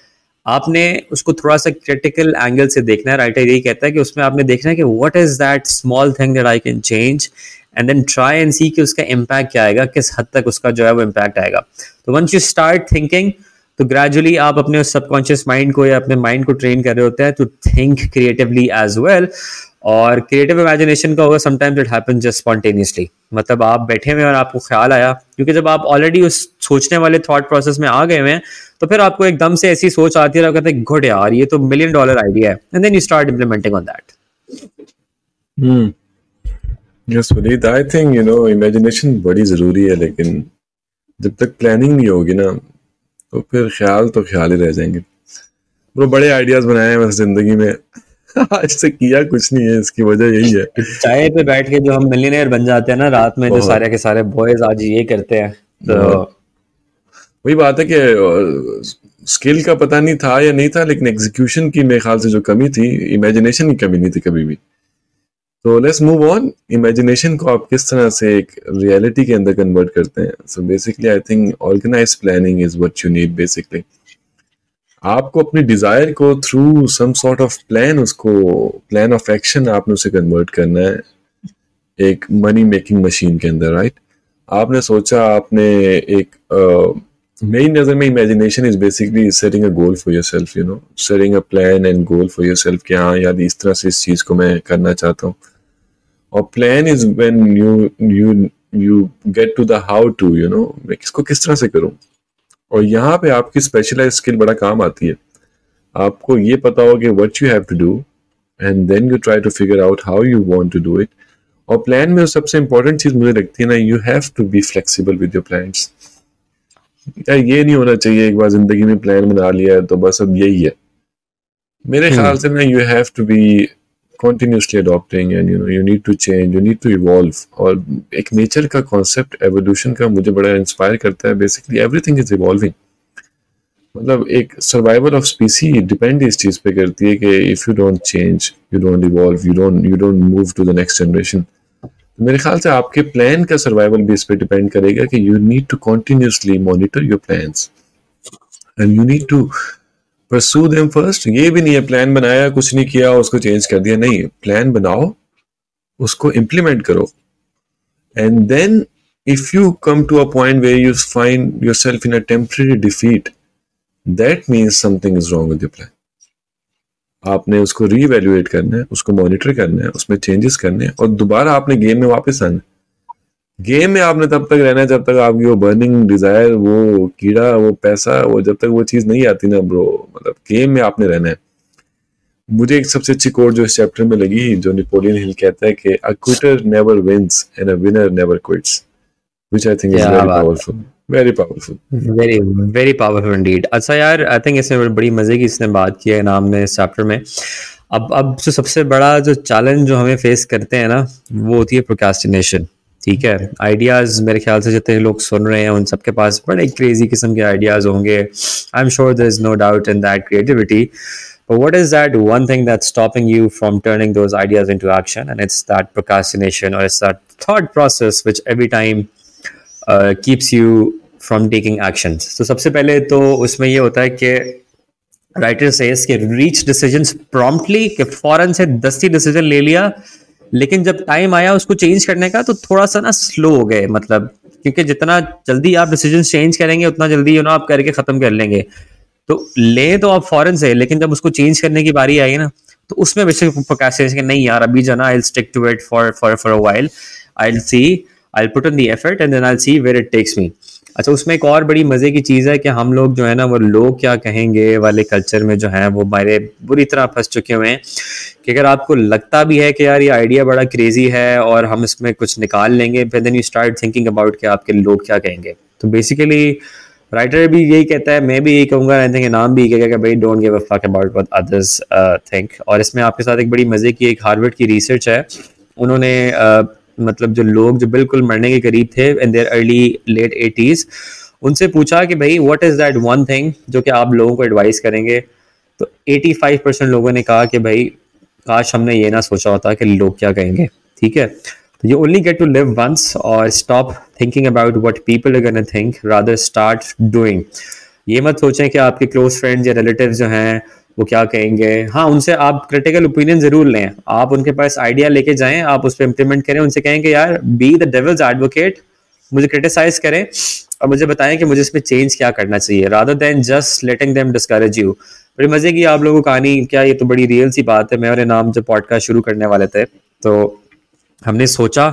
आपने उसको थोड़ा सा क्रिटिकल एंगल से देखना है। राइटर यही कहता है कि उसमें आपने देखना है कि what is that small thing that I can change and then try and see कि उसका इम्पैक्ट क्या आएगा, किस हद तक उसका जो है वो इम्पैक्ट आएगा। तो वंस यू स्टार्ट थिंकिंग तो ग्रेजुअली आप अपने सबकॉन्शियस माइंड को या अपने माइंड को ट्रेन कर रहे होते हैं to think creatively as well और क्रिएटिव इमेजिनेशन का होगा sometimes it happen just spontaneously मतलब आप बैठे हुए और आपको ख्याल आया, क्योंकि जब आप ऑलरेडी उस सोचने वाले थॉट प्रोसेस में आ गए हुए हैं तो फिर आपको एकदम से ऐसी सोच आती है कहते हैं, गुड यार, ये तो मिलियन डॉलर आइडिया है. And then you start implementing on that hmm yes Waleed I think you know imagination बड़ी ज़रूरी है, लेकिन जब तक प्लानिंग नहीं होगी ना तो फिर ख्याल तो ख्याल ही रह जाएँगे। ब्रो बड़े आइडियाज़ बनाए हैं बस ज़िंदगी में। आज से किया कुछ नहीं है इसकी वजह यही है। चाय पे बैठ के जो हम मिलियनेयर बन जाते हैं ना रात में जो सारे के सारे बॉयज़ आज ये करते हैं तो वही बात है कि स्किल का पता नहीं था या नहीं था लेकिन एग्जीक्यूशन की मेरे ख्याल से जो कमी थी इमेजिनेशन की कमी नहीं थी कभी भी। तो लेट्स मूव ऑन इमेजिनेशन को आप किस तरह से एक रियलिटी के अंदर कन्वर्ट करते हैं? So basically I think organise planning is what you need basically आपको अपनी डिज़ायर को through some sort of plan उसको प्लान ऑफ़ एक्शन आपने उसे कन्वर्ट करना है एक मनी मेकिंग मशीन के अंदर राइट आपने सोचा आपने एक मेरी नज़र में imagination is basically setting a goal for yourself you know setting a plan and goal for yourself कि हाँ यार, इस तरह से इस चीज़ को मैं करना चाहता हूँ। और plan is when you you you get to the how to you know मैं किसको किस तरह से करूँ? और यहाँ पे आपकी स्पेशलाइज स्किल बड़ा काम आती है। आपको ये पता हो कि what you have to do and then you try to figure out how you want to do it और प्लान में सबसे इंपॉर्टेंट चीज़ मुझे लगती है ना you have to be flexible with your plans यार ये नहीं होना चाहिए एक बार ज़िंदगी में प्लान बना लिया है तो बस अब यही है। मेरे हम्म। ख्याल से ना you have to be continuously adopting and, you know, you need to change, you need to evolve. और एक नेचर का कॉन्सेप्ट एवोल्यूशन का मुझे बड़ा इंस्पायर करता है. बेसिकली एवरीथिंग इज़ इवॉल्विंग मतलब एक सर्वाइवल ऑफ़ स्पीसी डिपेंड इस चीज़ पे करती है कि if you don't change you don't evolve you don't you don't move to the next generation मेरे ख्याल से आपके प्लान का सर्वाइवल भी इस पे डिपेंड करेगा कि you need to continuously monitor your plans and you need to pursue them first ये भी नहीं है प्लान बनाया, कुछ नहीं किया, उसको चेंज कर दिया। नहीं प्लान बनाओ, उसको इम्प्लीमेंट करो। And then if you come to a point where you find yourself in a temporary defeat that means something is wrong with your plan आपने उसको रीवैल्यूएट करना है, उसको मॉनिटर करना है, उसमें चेंजेस करने हैं और दोबारा आपने गेम में वापस आना है। गेम में आपने तब तक रहना है जब तक आपकी वो बर्निंग डिज़ायर वो कीड़ा वो पैसा वो जब तक वो चीज़ नहीं आती ना ब्रो मतलब गेम में आपने रहना है। मुझे एक सबसे अच्छी कोट जो इस चैप्टर में लगी जो नेपोलियन हिल कहता है कि a quitter never wins and a winner never quits which I think is very powerful very powerful very very powerful indeed अच्छा यार आई थिंक इसमें बड़ी मज़े की इसने बात की है नाम ने इस चैप्टर में। अब अब जो सबसे बड़ा जो चैलेंज जो हमें फेस करते हैं ना वो होती है प्रोकास्टिनेशन ठीक है आइडियाज़ मेरे ख्याल से जितने लोग सुन रहे हैं उन सबके पास बड़े क्रेजी किस्म के आइडियाज़ होंगे I am sure there is no doubt in that creativity But what is that one thing that's stopping you from turning those ideas into action? And it's that procrastination or it's that thought process which every time uh, keeps you from taking actions. So सबसे पहले तो उसमें ये होता है कि writer says कि reach decisions promptly कि फ़ौरन से दस ही डिसीज़न ले लिया लेकिन जब टाइम आया उसको चेंज करने का तो थोड़ा सा ना स्लो हो गए मतलब। क्योंकि जितना जल्दी आप डिसीज़न चेंज करेंगे, उतना जल्दी यू नो आप करके खत्म कर लेंगे। तो ले तो आप फॉरन से, लेकिन जब उसको चेंज करने की बारी आई ना तो उसमें बेसिक प्रोक्रेस्टिनेशन नहीं यार, अभी जाना I stick to it for for for a I see I put in the effort and then I see where it takes me अच्छा उसमें एक और बड़ी मज़े की चीज़ है कि हम लोग जो है ना वो लोग क्या कहेंगे वाले कल्चर में जो है वो हमारे बुरी तरह फंस चुके हुए हैं कि अगर आपको लगता भी है कि यार ये आइडिया बड़ा क्रेजी है और हम इसमें कुछ निकाल लेंगे फिर then you start thinking about कि आपके लोग क्या कहेंगे। तो बेसिकली राइटर भी यही कहता है मैं भी यही कहूँगा आई थिंक नाम भी कहेगा कि भाई don't give a fuck about what others think और इसमें आपके साथ एक बड़ी मज़े की एक हार्वर्ड की रिसर्च है। उन्होंने uh, मतलब जो लोग जो बिल्कुल मरने के करीब थे in their early late eighties उनसे पूछा कि भाई what is that one thing जो कि आप लोगों को एडवाइस करेंगे? तो 85 परसेंट लोगों ने कहा कि भाई, काश हमने ये ना सोचा होता कि लोग क्या कहेंगे, ठीक है? only get to live once or stop thinking about what people are going to think, rather start ये मत सोचें कि आपके क्लोज फ्रेंड्स या रिलेटिव जो हैं वो क्या कहेंगे? हाँ उनसे आप क्रिटिकल ओपिनियन ज़रूर लें। आप उनके पास आइडिया लेके जाएँ, आप उस पर इम्प्लीमेंट करें, उनसे कहें कि यार बी द डेवल्स एडवोकेट मुझे क्रिटिसाइज करें और मुझे बताएँ कि मुझे इसमें चेंज क्या करना चाहिए rather than just letting them discourage you बड़ी मज़े की आप लोगों को कहानी, क्या ये तो बड़ी रियल सी बात है, मैं और नाम जब पॉडकास्ट शुरू करने वाले थे तो हमने सोचा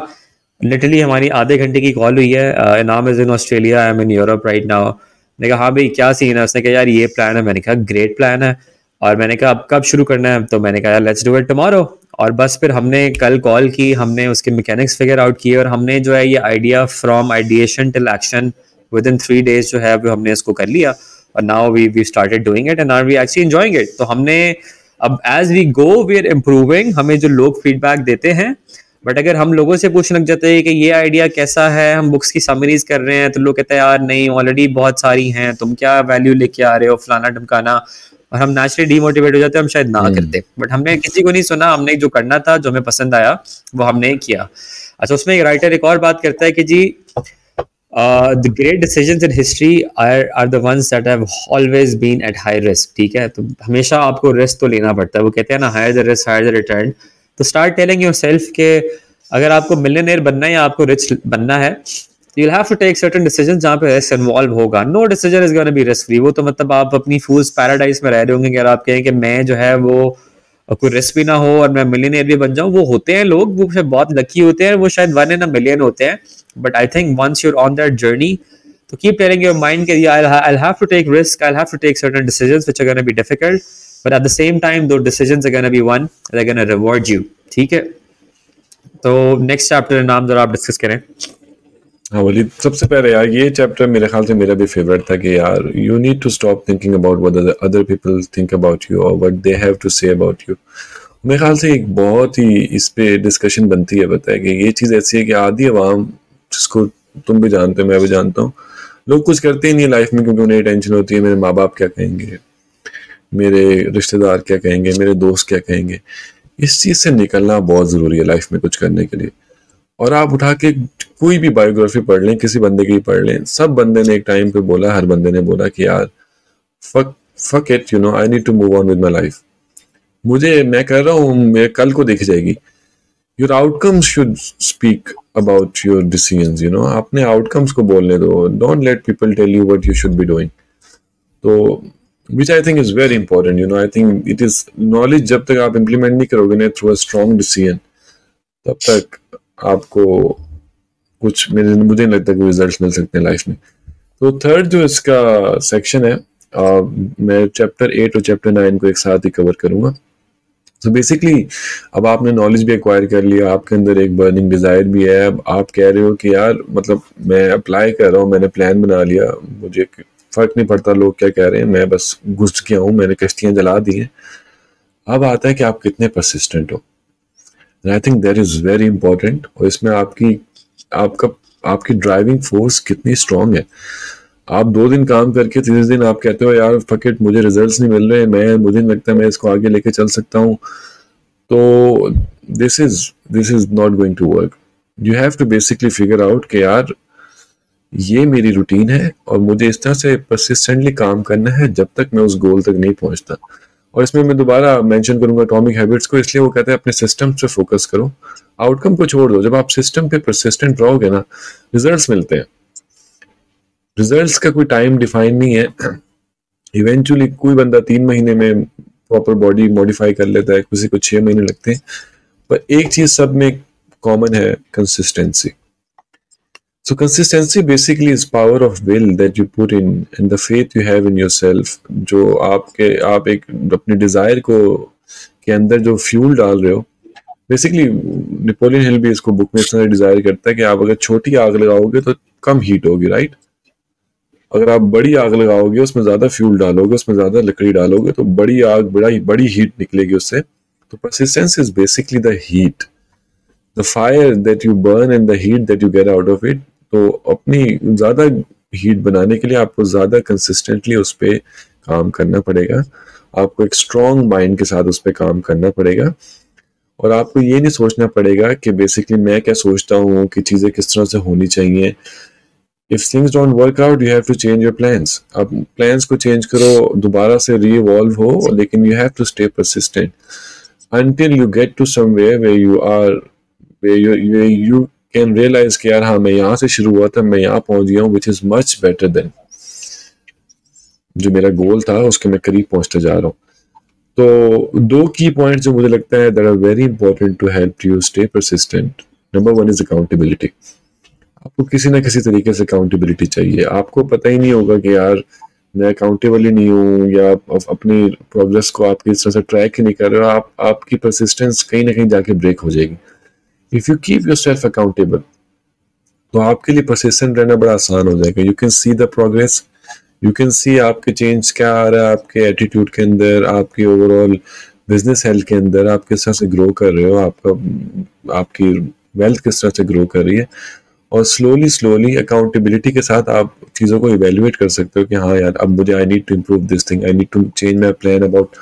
लिटरली हमारी आधे घंटे की कॉल हुई है नाम is in Australia I am in Europe right now मैंने कहा हाँ भाई, क्या सीन है? उसने कहा, यार, ये प्लान है। मैंने कहा ग्रेट प्लान है। और मैंने कहा, अब कब शुरू करना है? तो मैंने कहा लेट्स डू इट टुमारो और बस फिर हमने कल कॉल की, हमने उसके मैकेनिक्स फिगर आउट किए और हमने जो है ये idea from ideation till action within three days जो है हमने इसको कर लिया। और now we we started doing it and are we actually enjoying it तो हमने, अब as we go we are improving हमें जो लोग फीडबैक देते हैं बट अगर हम लोगों से पूछने लग जाते हैं कि ये आइडिया कैसा है, हम बुक्स की समरीज कर रहे हैं तो लोग कहते हैं, यार नहीं ऑलरेडी बहुत सारी हैं, तुम क्या वैल्यू लेके आ रहे हो फलाना ढमकाना? और हम नेचुरली डीमोटिवेट हो जाते हैं हम शायद ना हम्म। करते। बट हमने किसी को नहीं सुना हमने जो करना था जो हमें पसंद आया वो हमने किया। अच्छा उसमें एक राइटर एक और बात करता है कि जी the great decision in history are are the ones that have always been at high risk ठीक है? तो हमेशा आपको रिस्क तो लेना पड़ता है। वो कहते हैं ना higher the risk higher the return तो स्टार्ट टेलिंग योर सेल्फ के अगर आपको मिलियनियर बनना है या आपको रिच बनना है you have to take certain decision जहाँ पे रिस्क इन्वॉल्व होगा। No decision is gonna be risk free वो तो मतलब आप अपनी फूल्स पैराडाइज में रह रहे होंगे अगर आप कहें कि मैं जो है वो कोई रिस्क भी ना हो और मैं मिलियनियर भी बन जाऊँ। वो होते हैं लोग, वो शायद बहुत लकी होते हैं, वो शायद वन इन अ मिलियन होते हैं। But I think once you're on that journey तो कीप टेलिंग योर माइंड के I have to take risk I have to take certain decisions which are gonna be difficult but at the same time those decisions are gonna be one they gonna reward you ठीक है? तो next chapter नाम जरा आप discuss करें। हाँ वली, सबसे पहले यार, ये चैप्टर मेरे ख्याल से मेरा भी फेवरेट था कि यार you need to stop thinking about what other people think about you और what they have to say about you मेरे ख्याल से एक बहुत ही इस पे डिस्कशन बनती है बताया कि ये चीज़ ऐसी है कि आधी आवाम जिसको तुम भी जानते हो, मैं भी जानता हूँ, लोग कुछ करते ही नहीं लाइफ में क्योंकि उन्हें टेंशन होती है, मेरे माँ बाप क्या कहेंगे? मेरे रिश्तेदार क्या कहेंगे? मेरे दोस्त क्या कहेंगे? इस चीज़ से निकलना बहुत ज़रूरी है लाइफ में कुछ करने के लिए। और आप उठा के कोई भी बायोग्राफी पढ़ लें किसी बंदे की पढ़ लें सब बंदे ने एक टाइम पे बोला हर बंदे ने बोला कि यार fuck fuck it you know I need to move on with my life मुझे मैं कह रहा हूँ मेरे कल को देखी जाएगी। Your outcomes should speak about your decision you know अपने आउटकम्स को बोलने दो। Don't let people tell you what you should be doing तो which I think is very important. You know, I think it is knowledge जब तक आप implement नहीं करोगे ना through a strong decision, तब तक आपको कुछ मेरे मुझे नहीं लगता कि रिज़ल्ट मिल सकते हैं लाइफ में। तो थर्ड जो इसका सेक्शन है आ, मैं चैप्टर एट और चैप्टर नाइन को एक साथ ही कवर करूँगा। तो so बेसिकली अब आपने नॉलेज भी एक्वायर कर लिया आपके अंदर एक बर्निंग डिज़ायर भी है अब आप कह रहे हो कि यार मतलब मैं अप्लाई कर रहा हूँ मैंने प्लान बना लिया मुझे फ़र्क नहीं पड़ता लोग क्या कह रहे हैं मैं बस घुस गया हूँ मैंने कश्तियाँ जला दी हैं। अब आता है कि आप कितने परसिस्टेंट हो। I think there is very important और इसमें आपकी, आपका, आपकी ड्राइविंग फोर्स कितनी स्ट्रांग है। आप दो दिन काम करके तीसरे दिन आप कहते हो, यार फकेट मुझे रिजल्ट्स नहीं मिल रहे, मैं, मुझे नहीं लगता मैं इसको आगे लेके चल सकता हूँ। तो this is this is not going to work you have to basically figure out कि यार, ये मेरी रूटीन है और मुझे इस तरह से परसिस्टेंटली काम करना है जब तक मैं उस गोल तक नहीं पहुँचता। और इसमें मैं दोबारा मेंशन करूँगा अटोमिक हैबिट्स को, इसलिए वो कहते हैं अपने सिस्टम पे फोकस करो। आउटकम को छोड़ दो, जब आप सिस्टम पे परसिस्टेंट रहोगे ना रिजल्ट्स मिलते हैं। रिजल्ट्स का कोई टाइम डिफाइन नहीं है। इवेंचुअली कोई बंदा तीन महीने में प्रॉपर बॉडी मॉडिफाई कर लेता है, किसी को छह महीने लगते हैं। पर एक चीज़ सब में कॉमन है consistency So consistency basically is power of will that you put in, and the faith you have in yourself, जो आपके, आप एक अपने डिज़ायर को, के अंदर जो फ्यूल डाल रहे हो बेसिकली नेपोलियन हिल भी इसको बुक में इतना डिज़ायर करता है कि आप अगर छोटी आग लगाओगे तो कम हीट होगी राइट अगर आप बड़ी आग लगाओगे, उसमें ज़्यादा फ्यूल डालोगे, उसमें ज़्यादा लकड़ी डालोगे तो बड़ी आग, बड़ा, बड़ी हीट निकलेगी उससे। तो persistence is basically the heat the fire that you burn and the heat that you get out of it तो अपनी ज़्यादा हीट बनाने के लिए आपको ज़्यादा कंसिस्टेंटली उस पर काम करना पड़ेगा। आपको एक स्ट्रॉन्ग माइंड के साथ उस पर काम करना पड़ेगा। और आपको ये नहीं सोचना पड़ेगा कि बेसिकली मैं क्या सोचता हूँ कि चीज़ें किस तरह से होनी चाहिए। If things don't work out you have to change your plans अब प्लान्स को चेंज करो, दोबारा से रीवॉल्व हो, लेकिन you have to stay persistent until you get to somewhere are, where you where you can realize कि यार हाँ मैं यहाँ से शुरू हुआ था, मैं यहाँ पहुँच गया हूँ which is much better than जो मेरा गोल था, उसके मैं करीब पहुँचते जा रहा हूँ। तो दो की पॉइंट जो मुझे लगता है that are very important to help you stay persistent number one is accountability आपको किसी ना किसी तरीके से अकाउंटेबिलिटी चाहिए। आपको पता ही नहीं होगा कि यार मैं अकाउंटेबल ही नहीं हूँ, या आप अपनी प्रोग्रेस को आप किस तरह से ट्रैक ही नहीं कर रहे हो। आप, आपकी परसिस्टेंस कहीं ना कहीं जाके ब्रेक हो जाएगी। If you keep yourself accountable तो आपके लिए परसिस्टेंट रहना बड़ा आसान हो जाएगा। You can see the progress you can see आपके चेंज क्या आ रहा है आपके एटीट्यूड के अंदर, आपके ओवरऑल बिज़नेस हेल्थ के अंदर, आप किस तरह से ग्रो कर रहे हो, आपका, आपकी वेल्थ किस तरह से ग्रो कर रही है। और स्लोली स्लोली अकाउंटेबिलिटी के साथ आप चीज़ों को इवेल्युएट कर सकते हो कि हाँ यार, अब मुझे I need to improve this thing I need to change my plan about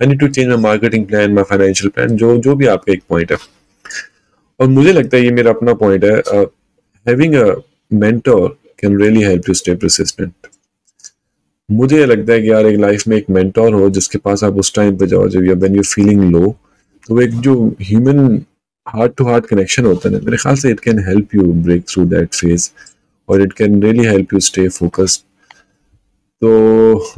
I need to change my marketing plan my financial plan जो जो भी आपका एक पॉइंट है। और मुझे लगता है ये मेरा अपना पॉइंट है having a mentor can really help you stay persistent मुझे लगता है कि यार एक लाइफ में एक मेंटोर हो, जिसके पास आप उस टाइम पे जाओ, जब या व्हेन यू फीलिंग लो तो एक जो human heart to heart connection होता है मेरे ख्याल से it can help you break through that phase और it can really help you stay focused तो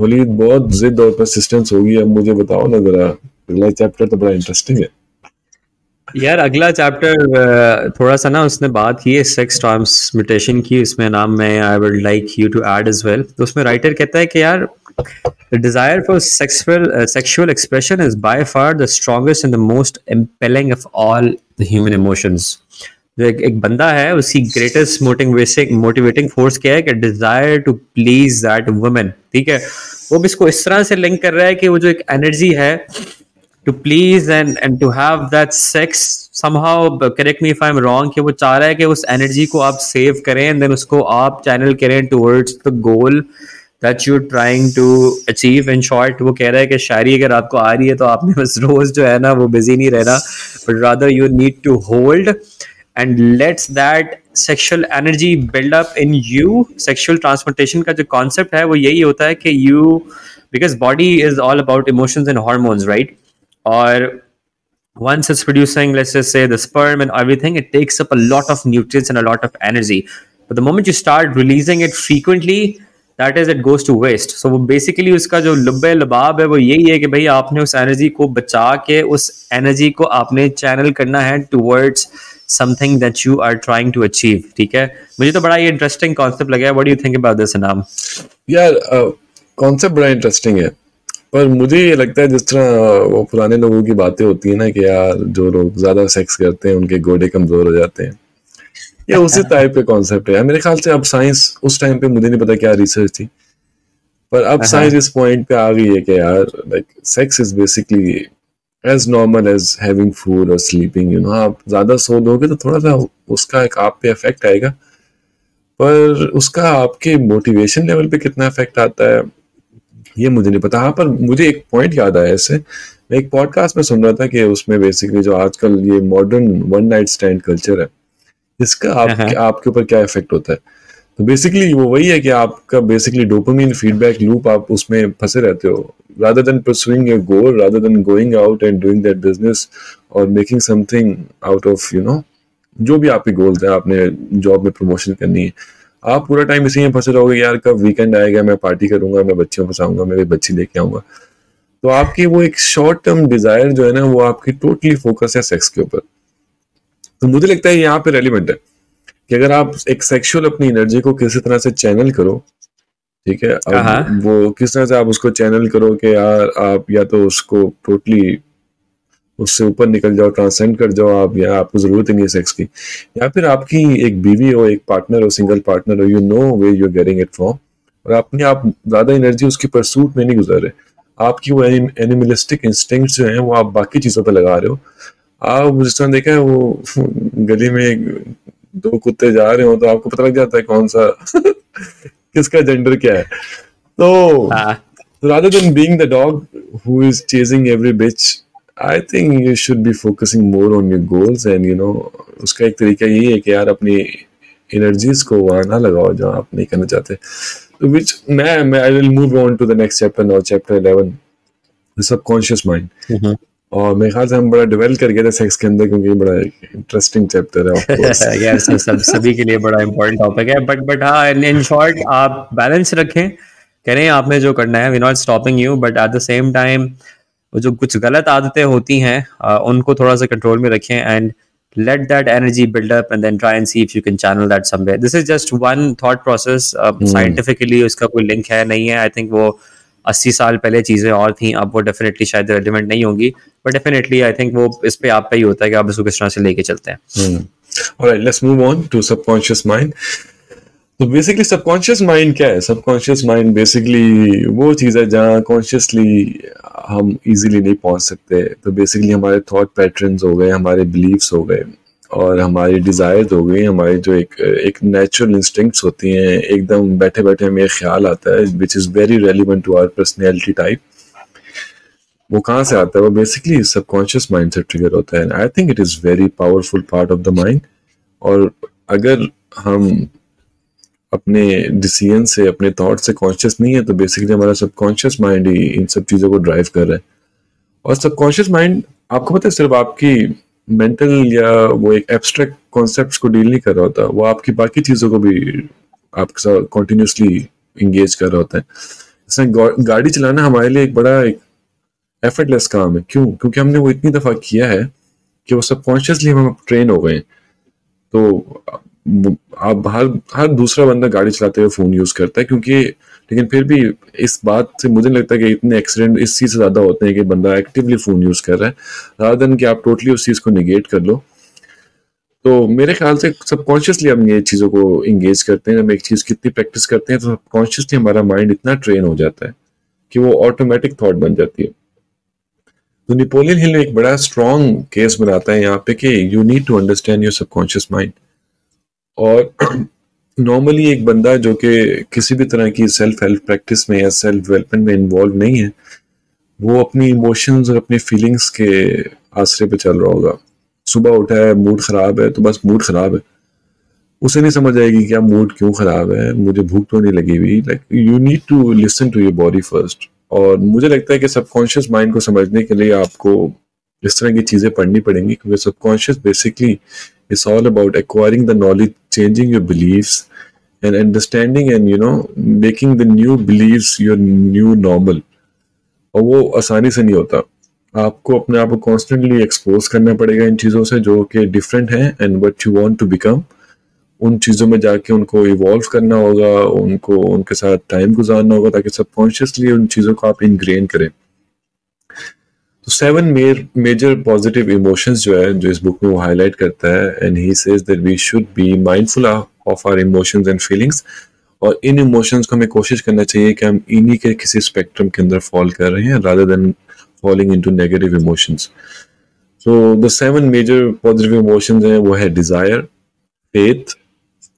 वलीद बहुत जिद और परसिस्टेंस होगी, अब मुझे बताओ ना जरा, अगला चैप्टर तो बड़ा इंटरेस्टिंग है। यार अगला चैप्टर थोड़ा सा ना उसने बात की है सेक्स ट्रांसमिटेशन की इसमें नाम मैं I would like you to add as well तो उसमें राइटर कहता है कि यार desire for sexual sexual expression is by far the strongest and the most impelling of all the human emotions जो एक, एक बंदा है उसकी ग्रेटेस्ट मोटिवेटिंग मोटिवेटिंग फोर्स क्या है कि desire to please that women ठीक है? वो भी इसको इस तरह से लिंक कर रहा है कि वो जो एक एनर्जी है to please and and to have that sex somehow correct me if i'm wrong, कि वो चाह रहा है कि उस एनर्जी को आप सेव करें एंड देन उसको आप चैनल करें towards the goal that you trying to achieve in short वो कह रहा है कि शायरी अगर आपको आ रही है तो आपने बस रोज जो है ना वो बिज़ी नहीं रहना but rather you need to hold and let's that sexual energy build up in you sexual transportation का जो कॉन्सेप्ट है वो यही होता है कि you because body is all about emotions and hormones right or once it's producing let's just say the sperm and everything it takes up a lot of nutrients and a lot of energy but the moment you start releasing it frequently that is it goes to waste so basically उसका जो लब्बे लबाब है वो यही है कि भाई आपने उस एनर्जी को बचा के उस एनर्जी को आपने चैनल करना है towards something that you are trying to achieve ठीक है मुझे तो बड़ा ये इंटरेस्टिंग कॉन्सेप्ट लगा है what do you think about this नाम यार कॉन्सेप्ट बड़ा इंटरेस्टिंग है पर मुझे ये लगता है जिस तरह वो पुराने लोगों की बातें होती है ना कि यार जो लोग ज़्यादा सेक्स करते हैं उनके गोडे कमज़ोर हो जाते हैं। ये उसी टाइप के कॉन्सेप्ट है। मेरे ख्याल से अब साइंस उस टाइम पे मुझे नहीं पता क्या रिसर्च थी। पर अब साइंस इस पॉइंट पे आ गई है कि यार like sex is basically as normal as having food और स्लीपिंग यू नो आप ज़्यादा सो दोगे तो थोड़ा सा उसका एक आप पे इफ़ेक्ट आएगा। पर उसका आपके मोटिवेशन लेवल पे कितना इफ़ेक्ट आता है? ये मुझे नहीं पता। हाँ पर मुझे एक पॉइंट याद आया इससे। मैं एक पॉडकास्ट में सुन रहा था कि उसमें बेसिकली जो आजकल ये modern one night stand culture है इसका आप, हाँ, हाँ। आपके ऊपर क्या इफ़ेक्ट होता है? तो बेसिकली वो वही है कि आपका बेसिकली डोपामिन फीडबैक लूप आप उसमें फंसे रहते हो। Rather than pursuing your goal rather than going out and doing that business or making something out of you know जो भी आपके गोल्स हैं आपने जॉब में प्रमोशन करनी है आप पूरा टाइम इसी में फंसे रहोगे यार कब वीकेंड आएगा मैं पार्टी करूँगा मैं बच्चों को फंसाऊँगा मैं बच्ची लेके आऊँगा तो आपकी वो एक शॉर्ट टर्म डिज़ायर जो है ना वो आपकी टोटली फोकस है सेक्स के ऊपर तो मुझे लगता है यहाँ पे रेलिवेंट है कि अगर आप एक सेक्सुअल अपनी एनर्जी को किसी तरह से चैनल करो ठीक है अब हाँ। वो किस तरह से आप उसको चैनल करो कि यार आप या तो उसको टोटली उससे ऊपर निकल जाओ ट्रांसेंड कर जाओ आप या आपको ज़रूरत ही नहीं है सेक्स की। या फिर आपकी एक बीवी हो एक पार्टनर हो सिंगल पार्टनर हो you know way you getting it from और अपने आप ज़्यादा एनर्जी उसकी परसूट में नहीं गुजार रहे। आपकी वो एनिमलिस्टिक इंस्टिंक्ट जो है वो आप बाकी चीज़ों पर लगा रहे हो। आप जिस तरह देखा है वो गली में दो कुत्ते जा रहे हो तो आपको पता लग जाता है कौन सा किसका जेंडर क्या है। तो हाँ। rather than being the dog who is chasing every bitch I think you should be focusing more on your goals and you know उसका एक तरीका यही है कि यार अपनी एनर्जीज को वहाँ ना लगाओ जहाँ आप नहीं करना चाहते। तो which मैं मैं I will move on to the next chapter now chapter 11 the subconscious mind. हम्म। और मेरे ख्याल से हम बड़ा डेवलप कर गए थे सेक्स के अंदर क्योंकि बड़ा इंटरेस्टिंग चैप्टर है यार सब सभी के लिए बड़ा इंपॉर्टेंट टॉपिक है बट बट हाँ इन शॉर्ट आप बैलेंस रखें करें आपने जो करना है we not stopping you but at the same time जो कुछ गलत आदतें होती हैं उनको थोड़ा सा कंट्रोल में रखें and let that energy buildup and then try and see if you can channel that somewhere this is just one thought process scientifically उसका कोई लिंक है नहीं है. आई थिंक वो अस्सी साल पहले चीज़ें और थी अब वो डेफिनेटली शायद रेलिवेंट नहीं होंगी. बट डेफिनेटली आई थिंक वो इस पे आप पे ही होता है कि आप इसको किस तरह से लेके चलते हैं। Hmm. All right, let's move on to subconscious mind. तो बेसिकली सबकॉन्शियस माइंड क्या है? सबकॉन्शियस माइंड बेसिकली वो चीज़ है जहाँ कॉन्शियसली हम इजीली नहीं पहुँच सकते। तो बेसिकली हमारे थॉट पैटर्न्स हो गए, हमारे बिलीव्स हो गए और हमारी डिज़ायर्स हो गई, हमारी जो एक एक नेचुरल इंस्टिंक्ट्स होती हैं, एकदम बैठे बैठे हमें ख्याल आता है which is very relevant to our personality type वो कहाँ से आता है? वो बेसिकली सबकॉन्शियस माइंड से ट्रिगर होता है। I think it is very powerful part of the mind और अगर हम अपने डिसीज़न से, अपने थॉट से कॉन्शियस नहीं है तो बेसिकली हमारा सबकॉन्शियस माइंड ही इन सब चीज़ों को ड्राइव कर रहा है। और सबकॉन्शियस माइंड आपको पता है, सिर्फ़ आपकी मेंटल या वो एक एब्स्ट्रैक्ट कॉन्सेप्ट को डील नहीं कर रहा होता, वो आपकी बाकी चीज़ों को भी आपके साथ कॉन्टीन्यूसली इंगेज कर रहा होता है। गा- गाड़ी चलाना हमारे लिए एक बड़ा, एक एफर्टलेस काम है। क्यों? क्योंकि हमने वो इतनी दफ़ा किया है कि वो सबकॉन्शियसली हम ट्रेन हो गए तो आप हर हर दूसरा बंदा गाड़ी चलाते हुए फ़ोन यूज़ करता है क्योंकि लेकिन फिर भी इस बात से मुझे नहीं लगता कि इतने एक्सीडेंट इस चीज़ से ज़्यादा होते हैं कि बंदा एक्टिवली फ़ोन यूज़ कर रहा है। Rather than कि आप टोटली उस चीज़ को निगेट कर लो। तो मेरे ख्याल से सबकॉन्शियसली हम ये चीज़ों को इंगेज करते हैं। हम एक चीज़ कितनी प्रैक्टिस करते हैं तो सबकॉन्शियसली हमारा माइंड इतना ट्रेन हो जाता है कि वो ऑटोमेटिक थॉट बन जाती है। तो नेपोलियन हिल एक बड़ा स्ट्रॉन्ग केस बनाता है यहाँ पे कि you need to understand your subconscious mind और नॉर्मली एक बंदा जो कि किसी भी तरह की सेल्फ हेल्प प्रैक्टिस में या सेल्फ डेवलपमेंट में इन्वॉल्व नहीं है, वो अपनी इमोशंस और अपनी फीलिंग्स के आसरे पे चल रहा होगा। सुबह उठा है मूड खराब है तो बस मूड खराब है। उसे नहीं समझ आएगी क्या मूड क्यों खराब है, मुझे भूख तो नहीं लगी हुई। Like you need to listen to your body first और मुझे लगता है कि सबकॉन्शियस माइंड को समझने के लिए आपको इस तरह की चीज़ें पढ़नी पड़ेंगी, क्योंकि subconscious basically it's all about acquiring the knowledge changing your believes and understanding and, you know, making the new beliefs your new normal. और वो आसानी से नहीं होता। आपको अपने आप को कॉन्स्टेंटली एक्सपोज करना पड़ेगा इन चीज़ों से जो कि डिफरेंट हैं and what you want to become उन चीज़ों में जाके उनको इवॉल्व करना होगा, उनको, उनके साथ टाइम गुजारना होगा ताकि सबकॉन्शियसली उन चीज़ों को आप इनग्रेन करें। तो सेवन मेजर पॉजिटिव इमोशंस जो है जो इस बुक में वो हाईलाइट करता है and he says that we should be mindful of our emotions and feelings और इन इमोशंस को हमें कोशिश करना चाहिए कि हम इन्हीं के किसी स्पेक्ट्रम के अंदर फॉल कर रहे हैं rather than falling into negative emotions so the seven major positive emotions हैं वो है desire faith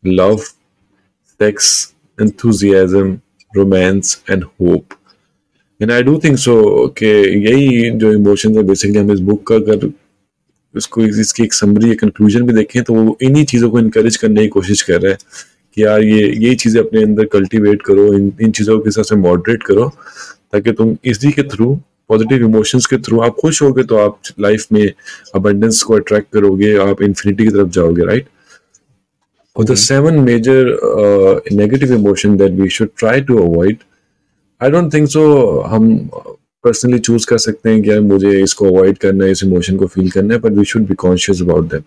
love sex enthusiasm, romance, and hope. And I do think so कि यही जो इमोशंस है बेसिकली हम इस बुक का अगर इसको इसकी एक समरी या कंक्लूजन भी देखें तो वो इन्हीं चीज़ों को इनक्रेज करने की कोशिश कर रहे हैं कि यार ये यही चीज़ें अपने अंदर कल्टीवेट करो इन इन चीज़ों के तरह से मॉडरेट करो ताकि तुम इसी के थ्रू पॉजिटिव इमोशंस के थ्रू आप खुश होगे तो आप लाइफ में अबंडेंस को अट्रैक्ट करोगे आप इन्फिनिटी की तरफ़ जाओगे राइट और the seven major negative emotion that we should try to avoid I don't think so हम पर्सनली चूज़ कर सकते हैं कि मुझे इसको अवॉइड करना है, इस इमोशन को फील करना है but we should be conscious about that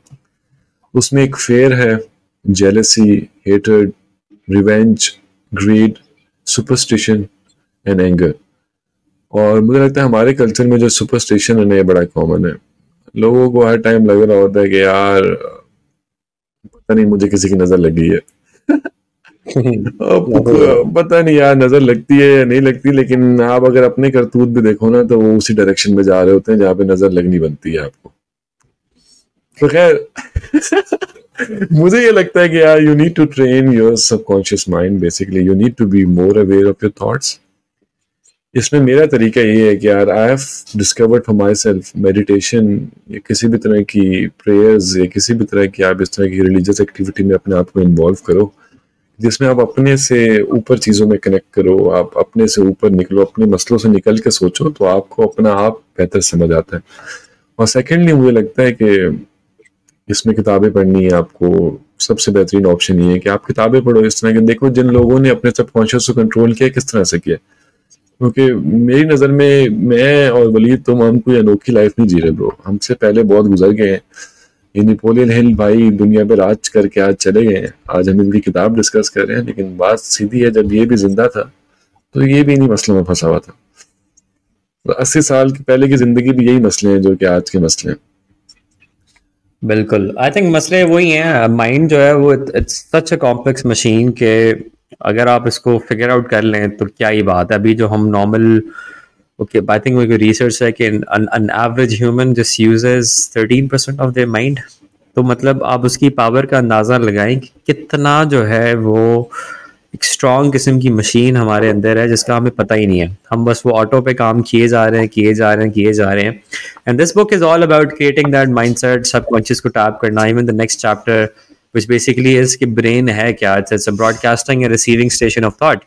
उसमें एक फेयर है jealousy hatred revenge greed superstition and anger और मुझे लगता है हमारे कल्चर में जो सुपरस्टिशन है ना, ये बड़ा कॉमन है। लोगों को हर टाइम लग रहा होता है कि यार, पता नहीं मुझे किसी की नज़र लगी है। पता नहीं यार नज़र लगती है या नहीं लगती लेकिन आप अगर अपने करतूत भी देखो ना तो वो उसी डायरेक्शन में जा रहे होते हैं जहाँ पे नज़र लगनी बनती है आपको। तो खैर मुझे ये लगता है कि यार you need to train your subconscious mind basically you need to be more aware of your thoughts इसमें मेरा तरीका ये है कि यार I have discovered for myself meditation या किसी भी तरह की प्रेयर्स या किसी भी तरह की आप इस तरह की रिलीजियस एक्टिविटी में अपने आप को इन्वॉल्व करो। जिसमें आप अपने से ऊपर चीज़ों में कनेक्ट करो, आप अपने से ऊपर निकलो, अपने मसलों से निकल के सोचो तो आपको अपना आप बेहतर समझ आता है। और सेकेंडली मुझे लगता है कि इसमें किताबें पढ़नी है आपको, सबसे बेहतरीन ऑप्शन ये है कि आप किताबें पढ़ो इस तरह के। देखो, जिन लोगों ने अपने सबकॉन्शियस को कंट्रोल किया, किस तरह से किया? क्योंकि मेरी नज़र में मैं और वलीद, तुम, हम कोई अनोखी लाइफ नहीं जी रहे ब्रो हमसे पहले बहुत गुजर गए हैं। ये नेपोलियन हिल भाई दुनिया पर राज करके आज चले गए हैं। आज हम इनकी किताब डिस्कस कर रहे हैं, लेकिन बात सीधी है, जब ये भी ज़िंदा था तो ये भी इन्हीं मसलों में फंसा हुआ था। तो अस्सी साल की पहले की ज़िंदगी भी यही मसले हैं, जो कि आज के मसले हैं। बिल्कुल। आई थिंक मसले वही हैं माइंड जो है वो it's such a complex machine के अगर आप इसको फिगर आउट कर लें तो क्या ही बात है। अभी जो हम normal okay but i think we could research like in an, an average human just uses 13% of their mind. तो मतलब आप उसकी पावर का अंदाज़ा लगाएँ कि कितना जो है वो एक स्ट्रॉन्ग किस्म की मशीन हमारे अंदर है जिसका हमें पता ही नहीं है। हम बस वो ऑटो पे काम किए जा रहे हैं किए जा रहे हैं किए जा रहे हैं। And this book is all about creating that mindset subconscious को टैप करना even the next chapter which basically इसकी ब्रेन है क्या? It's a broadcasting receiving station of thought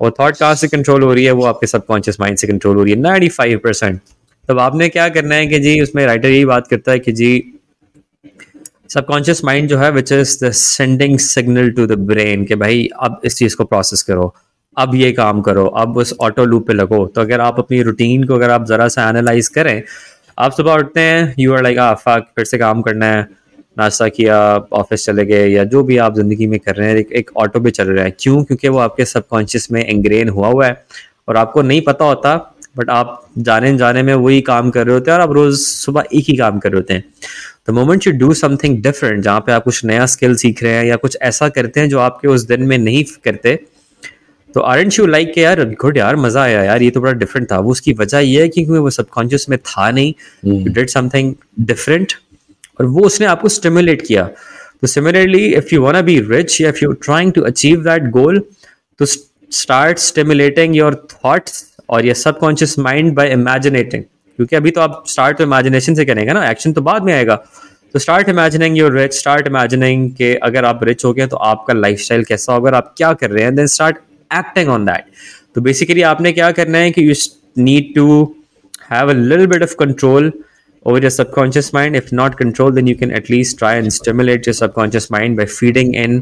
और थॉट कहाँ से कंट्रोल हो रही है, वो आपके सबकॉन्शियस माइंड से कंट्रोल हो रही है नाइन्टी फाइव परसेंट तब आपने क्या करना है कि जी, उसमें राइटर यही बात करता है कि जी सबकॉन्शियस माइंड जो है which is the sending signal to the brain कि भाई, अब इस चीज़ को प्रोसेस करो, अब ये काम करो, अब उस ऑटो लूप पे लगो। तो अगर आप अपनी रूटीन को अगर आप ज़रा सा एनालाइज करें, आप सुबह उठते हैं you are like uh fuck फिर से काम करना है। नाश्ता किया ऑफ़िस चले गए या जो भी आप ज़िंदगी में कर रहे हैं एक, ऑटो पे चल रहा है। क्यों? क्योंकि वो आपके सबकॉन्शियस में एंग्रेन हुआ हुआ है और आपको नहीं पता होता बट आप जाने जाने में वही काम कर रहे होते हैं और आप रोज़ सुबह एक ही काम कर रहे होते हैं। The moment you do something different जहाँ पे आप कुछ नया स्किल सीख रहे हैं या कुछ ऐसा करते हैं जो आपके उस दिन में नहीं करते तो आर एंड यू लाइक के यार गुड यार मज़ा आया यार ये तो बड़ा डिफरेंट था। वो उसकी वजह ये है कि वो सबकॉन्शियस में था नहीं। डिड समथिंग डिफरेंट और वो उसने आपको स्टिमुलेट किया। तो similarly if you want be rich if you trying to achieve that goal तो स्टार्ट स्टिमुलेटिंग योर थॉट्स और ये सबकॉन्शियस माइंड बाय इमेजिनेटिंग क्योंकि अभी तो आप स्टार्ट तो इमेजिनेशन से करेंगे ना एक्शन तो बाद में आएगा। तो start imagining your rich start imagining कि अगर आप रिच हो गए तो आपका लाइफस्टाइल कैसा होगा, आप क्या कर रहे हैं then start acting on that तो बेसिकली आपने क्या करना है कि you need to have a little bit of control over your subconscious mind. If not controlled, then you can at least try and stimulate your subconscious mind by feeding in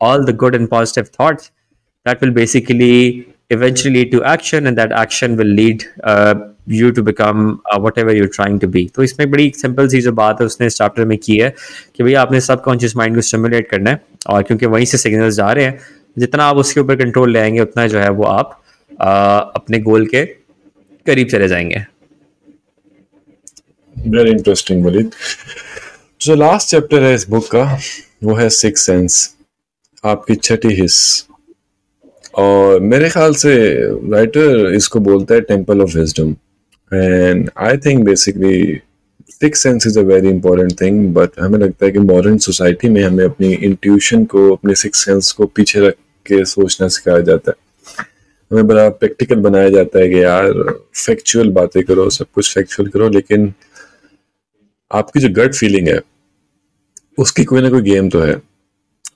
all the good and positive thoughts. That will basically eventually lead to action, and that action will lead uh, you to become uh, whatever you're trying to be. तो इसमें बड़ी simple सी जो बात है उसने इस chapter में की है कि भैया आपने सबकॉन्शियस माइंड को स्टिमुलेट करना है और क्योंकि वहीं से सिग्नल्स जा रहे हैं जितना आप उसके ऊपर कंट्रोल ले आएँगे उतना जो है वो आप आ, अपने गोल के करीब चले जाएँगे वेरी इंटरेस्टिंग वलीद जो लास्ट चैप्टर है इस बुक का, वो है सिक्स सेंस आपकी छठी हिस्स और मेरे ख्याल से राइटर इसको बोलता है temple of wisdom and I think basically six sense is a very important thing but हमें लगता है कि मॉडर्न सोसाइटी में हमें अपनी इंट्यूशन को, अपने सिक्स सेंस को पीछे रख के सोचना सिखाया जाता है। हमें बड़ा प्रैक्टिकल बनाया जाता है कि यार फैक्चुअल बातें करो, सब कुछ फैक्चुअल करो, लेकिन आपकी जो गट फीलिंग है, उसकी कोई ना कोई गेम तो है।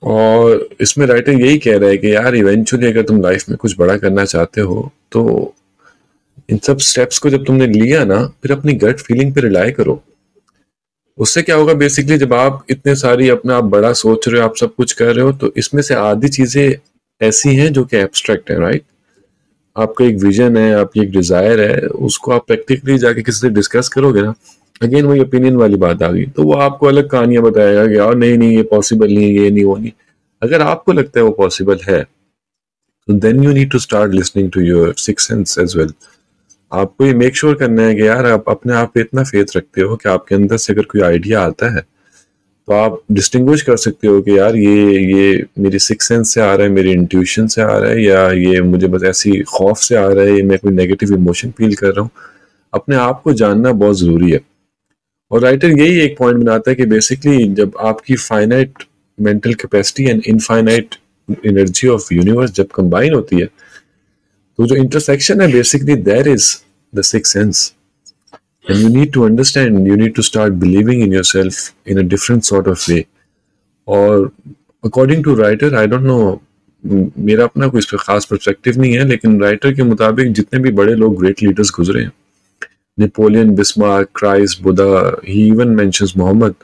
और इसमें राइटर यही कह रहा है कि यार इवेंचुअली अगर तुम लाइफ में कुछ बड़ा करना चाहते हो तो इन सब स्टेप्स को जब तुमने लिया ना, फिर अपनी गट फीलिंग पे रिलाई करो। उससे क्या होगा बेसिकली जब आप इतने सारी अपना आप बड़ा सोच रहे हो, आप सब कुछ कर रहे हो तो इसमें से आधी चीज़ें ऐसी हैं जो कि एब्स्ट्रैक्ट है राइट आपका एक विजन है, आपकी एक डिज़ायर है, उसको आप प्रैक्टिकली जाके किसी से डिस्कस करोगे ना अगेन वही ओपिनियन वाली बात आ गई। तो वो आपको अलग कहानियाँ बताएगा कि यार नहीं नहीं, ये पॉसिबल नहीं है ये नहीं, वो नहीं। अगर आपको लगता है वो पॉसिबल है तो then you need to start listening to your six sense as well आपको ये मेक श्योर sure करना है कि यार, आप अपने आप पे इतना फेथ रखते हो कि आपके अंदर से अगर कोई आइडिया आता है तो आप डिस्टिंग्विश कर सकते हो कि यार, ये ये मेरी सिक्स सेंस से आ रहा है, मेरी इंट्यूशन से आ रहा है, या ये मुझे बस ऐसी खौफ से आ रहा है मैं कोई नेगेटिव इमोशन फील कर रहा हूँ। अपने आप को जानना बहुत ज़रूरी है। और राइटर यही एक पॉइंट बनाता है कि बेसिकली जब आपकी finite mental capacity and infinite energy of universe जब कंबाइन होती है तो जो इंटरसेक्शन है basically there is the six sense and you need to understand you need to start believing in yourself in a different sort of way और according to writer I don't know मेरा अपना कोई इस पर खास perspective नहीं है, लेकिन राइटर के मुताबिक जितने भी बड़े लोग ग्रेट लीडर्स गुजरे हैं Napoleon, Bismarck, Christ, Buddha. He even mentions Muhammad.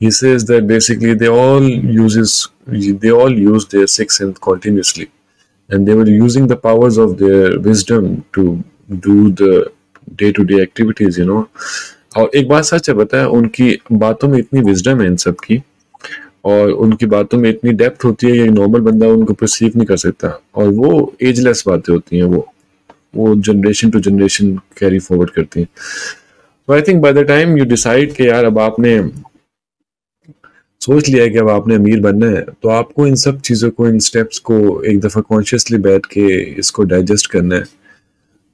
He says that basically they all uses they all use their sixth sense continuously, and they were using the powers of their wisdom to do the day-to-day activities. You know, और एक बात सच है है उनकी बातों में इतनी wisdom है इन सब की और उनकी बातों में इतनी डेप्थ होती है कि नॉर्मल बंदा उनको परसीव नहीं कर सकता और वो एजलेस बातें होती हैं वो वो generation to generation carry forward करती हैं। तो I think by the time you decide कि यार अब आपने सोच लिया है कि अब आपने अमीर बनना है तो आपको इन सब चीज़ों को, इन स्टेप्स को एक दफ़ा कॉन्शियसली बैठ के इसको डाइजेस्ट करना है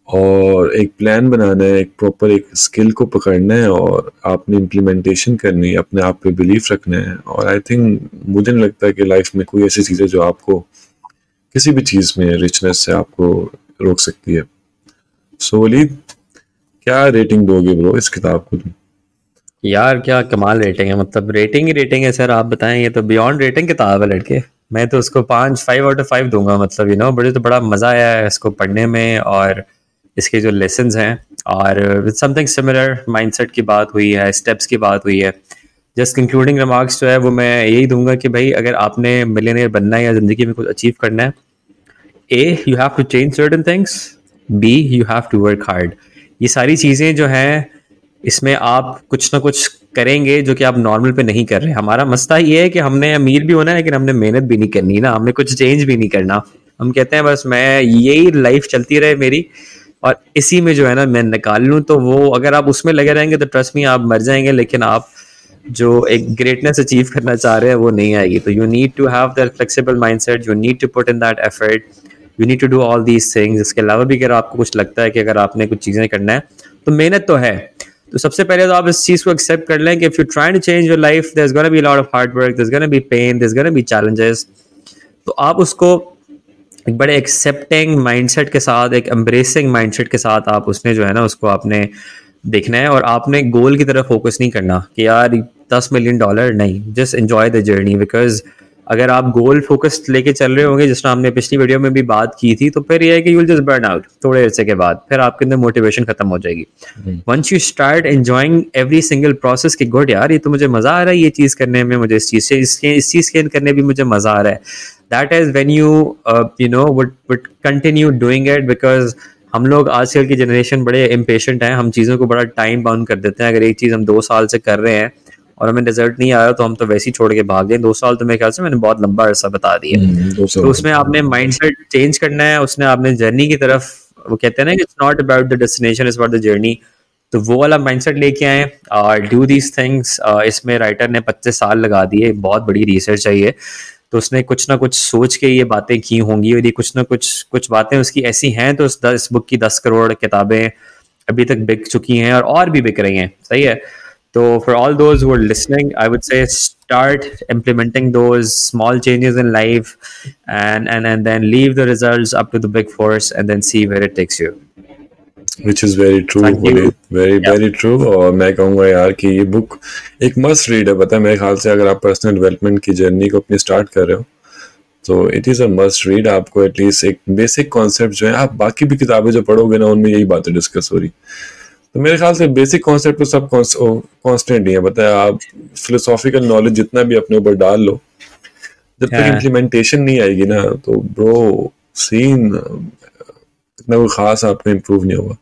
और एक प्लान बनाना है, एक प्रॉपर एक स्किल को पकड़ना है और आपने इम्प्लीमेंटेशन करनी है, अपने आप पे बिलीफ रखना है। और आई थिंक मुझे नहीं लगता कि लाइफ में कोई ऐसी चीज़ है जो आपको किसी भी चीज़ में रिचनेस से आपको रोक सकती है। सो वलीद, क्या रेटिंग दोगे ब्रो इस किताब को तुम? यार, क्या कमाल रेटिंग है। मतलब रेटिंग ही रेटिंग है सर, आप बताएँ, ये तो बियॉन्ड रेटिंग किताब है लड़के। मैं तो उसको पाँच फाइव आउट ऑफ़ फाइव दूँगा मतलब यू नो बड़े तो बड़ा मज़ा आया है इसको पढ़ने में और इसके जो लेसन हैं और विद समथिंग सिमिलर माइंडसेट की बात हुई है स्टेप्स की बात हुई है। जस्ट कंक्लूडिंग रिमार्क्स जो है, वो मैं यही दूँगा कि भाई, अगर आपने मिलियनियर बनना है या ज़िंदगी में कुछ अचीव करना है A you have to change certain things B you have to work hard ये सारी चीज़ें जो हैं, इसमें आप कुछ ना कुछ करेंगे जो कि आप नॉर्मल पे नहीं कर रहे हमारा मसला ये है कि हमने, अमीर भी होना है, लेकिन हमने मेहनत भी नहीं करनी ना। हमने कुछ चेंज भी नहीं करना। हम कहते हैं, बस मैं यही लाइफ चलती रहे मेरी। और इसी में जो है ना, मैं निकाल लूँ तो वो, अगर आप उसमें लगे रहेंगे तो ट्रस्ट में आप मर जाएँगे, लेकिन आप जो एक ग्रेटनेस अचीव करना चाह रहे हैं, वो नहीं आएगी। तो you need to have that flexible mindset you need to put in that effort you need to do all these things इसके अलावा भी अगर आपको कुछ लगता है कि अगर आपने कुछ चीज़ें करना है तो मेहनत तो है। तो सबसे पहले तो आप इस चीज़ को एक्सेप्ट कर लें कि if you try to change your life is gonna be lot of hard work is gonna be pain is gonna be challenges तो आप उसको एक बड़े एक्सेप्टिंग माइंडसेट के साथ, एक एम्ब्रेसिंग माइंडसेट के साथ आप उसने जो है ना, उसको आपने देखना है और आपने गोल की तरफ़ फोकस नहीं करना कि यार, दस मिलियन डॉलर नहीं just enjoy the journey because अगर आप गोल फोकस लेके चल रहे होंगे जिस हमने पिछली वीडियो में भी बात की थी तो फिर ये है कि यूल जस्ट बर्न आउट थोड़े अरसे के बाद। फिर आपके अंदर मोटिवेशन खत्म हो जाएगी। Once you start enjoying every single process की गुड यार ये तो मुझे मज़ा आ रहा है ये चीज़ करने में मुझे इस चीज़ से इसके इस चीज़ के करने भी मुझे मज़ा आ रहा है। That is when you you know would would continue doing it because हम लोग आजकल की जनरेशन बड़े इम्पेशेंट हैं। हम चीज़ों को बड़ा टाइम बाउंड कर देते हैं। अगर एक चीज़ हम दो साल से कर रहे हैं और हमें रिज़ल्ट नहीं आया तो हम तो वैसे ही छोड़ के भाग गए। दो साल तो मेरे ख्याल से मैंने बहुत लंबा अरसा बता दिया। हम्म, तो उसमें आपने माइंड सेट चेंज करना है उसने आपने जर्नी की तरफ़ वो कहते हैं ना it's not about the destination is about the journey तो वो वाला माइंडसेट लेके आए। डू दीज थिंग्स इसमें राइटर ने पच्चीस साल लगा दिए। बहुत बड़ी रिसर्च चाहिए तो उसने कुछ ना कुछ सोच के ये बातें की होंगी और ये कुछ ना कुछ कुछ बातें उसकी ऐसी हैं तो उस दस बुक की दस करोड़ किताबें अभी तक बिक चुकी हैं और और भी बिक रही हैं। सही है? So for all those who are listening, I would say start implementing those small changes in life, and and and then leave the results up to the big force, and then see where it takes you. Which is very true very very true और मैं कहूँगा यार कि ये book एक must read है पता है मेरे ख्याल से अगर आप पर्सनल डेवलपमेंट की जर्नी को अपनी स्टार्ट कर रहे हो तो it is a must read आपको एटलीस्ट एक बेसिक कॉन्सेप्ट जो है आप बाकी भी किताबें जो पढ़ोगे ना उनमें यही बातें डिस्कस हो रही तो मेरे ख्याल से बेसिक कॉन्सेप्ट तो सब कॉन्स्टेंट ही है। है आप फिलोसॉफिकल नॉलेज जितना भी अपने ऊपर डाल लो जब तक इम्प्लीमेंटेशन नहीं आएगी ना तो ब्रो सीन इतना कोई खास आपका इम्प्रूव नहीं होगा।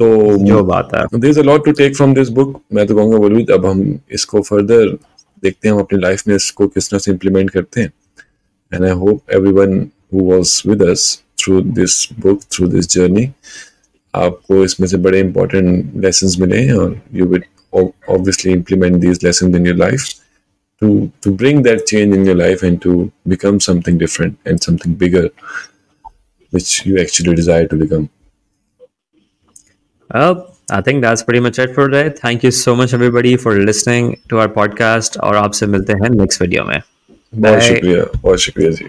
तो जो बात है। There is a lot to take from this book मैं तो कहूँगा बोलूँ अब हम इसको फर्दर देखते हैं हम अपनी लाइफ में इसको किस तरह से इम्प्लीमेंट करते हैं। And I hope everyone who was with us through this book through this journey आपको इसमें से बड़े इंपॉर्टेंट लेसन मिले और you will obviously implement these lessons in your life to to bring that change in your life and to become something different and something bigger which you actually desire to become well I think that's pretty much it for today. Thank you so much everybody for listening to our podcast और आपसे मिलते हैं next video में. बहुत शुक्रिया बहुत शुक्रिया जी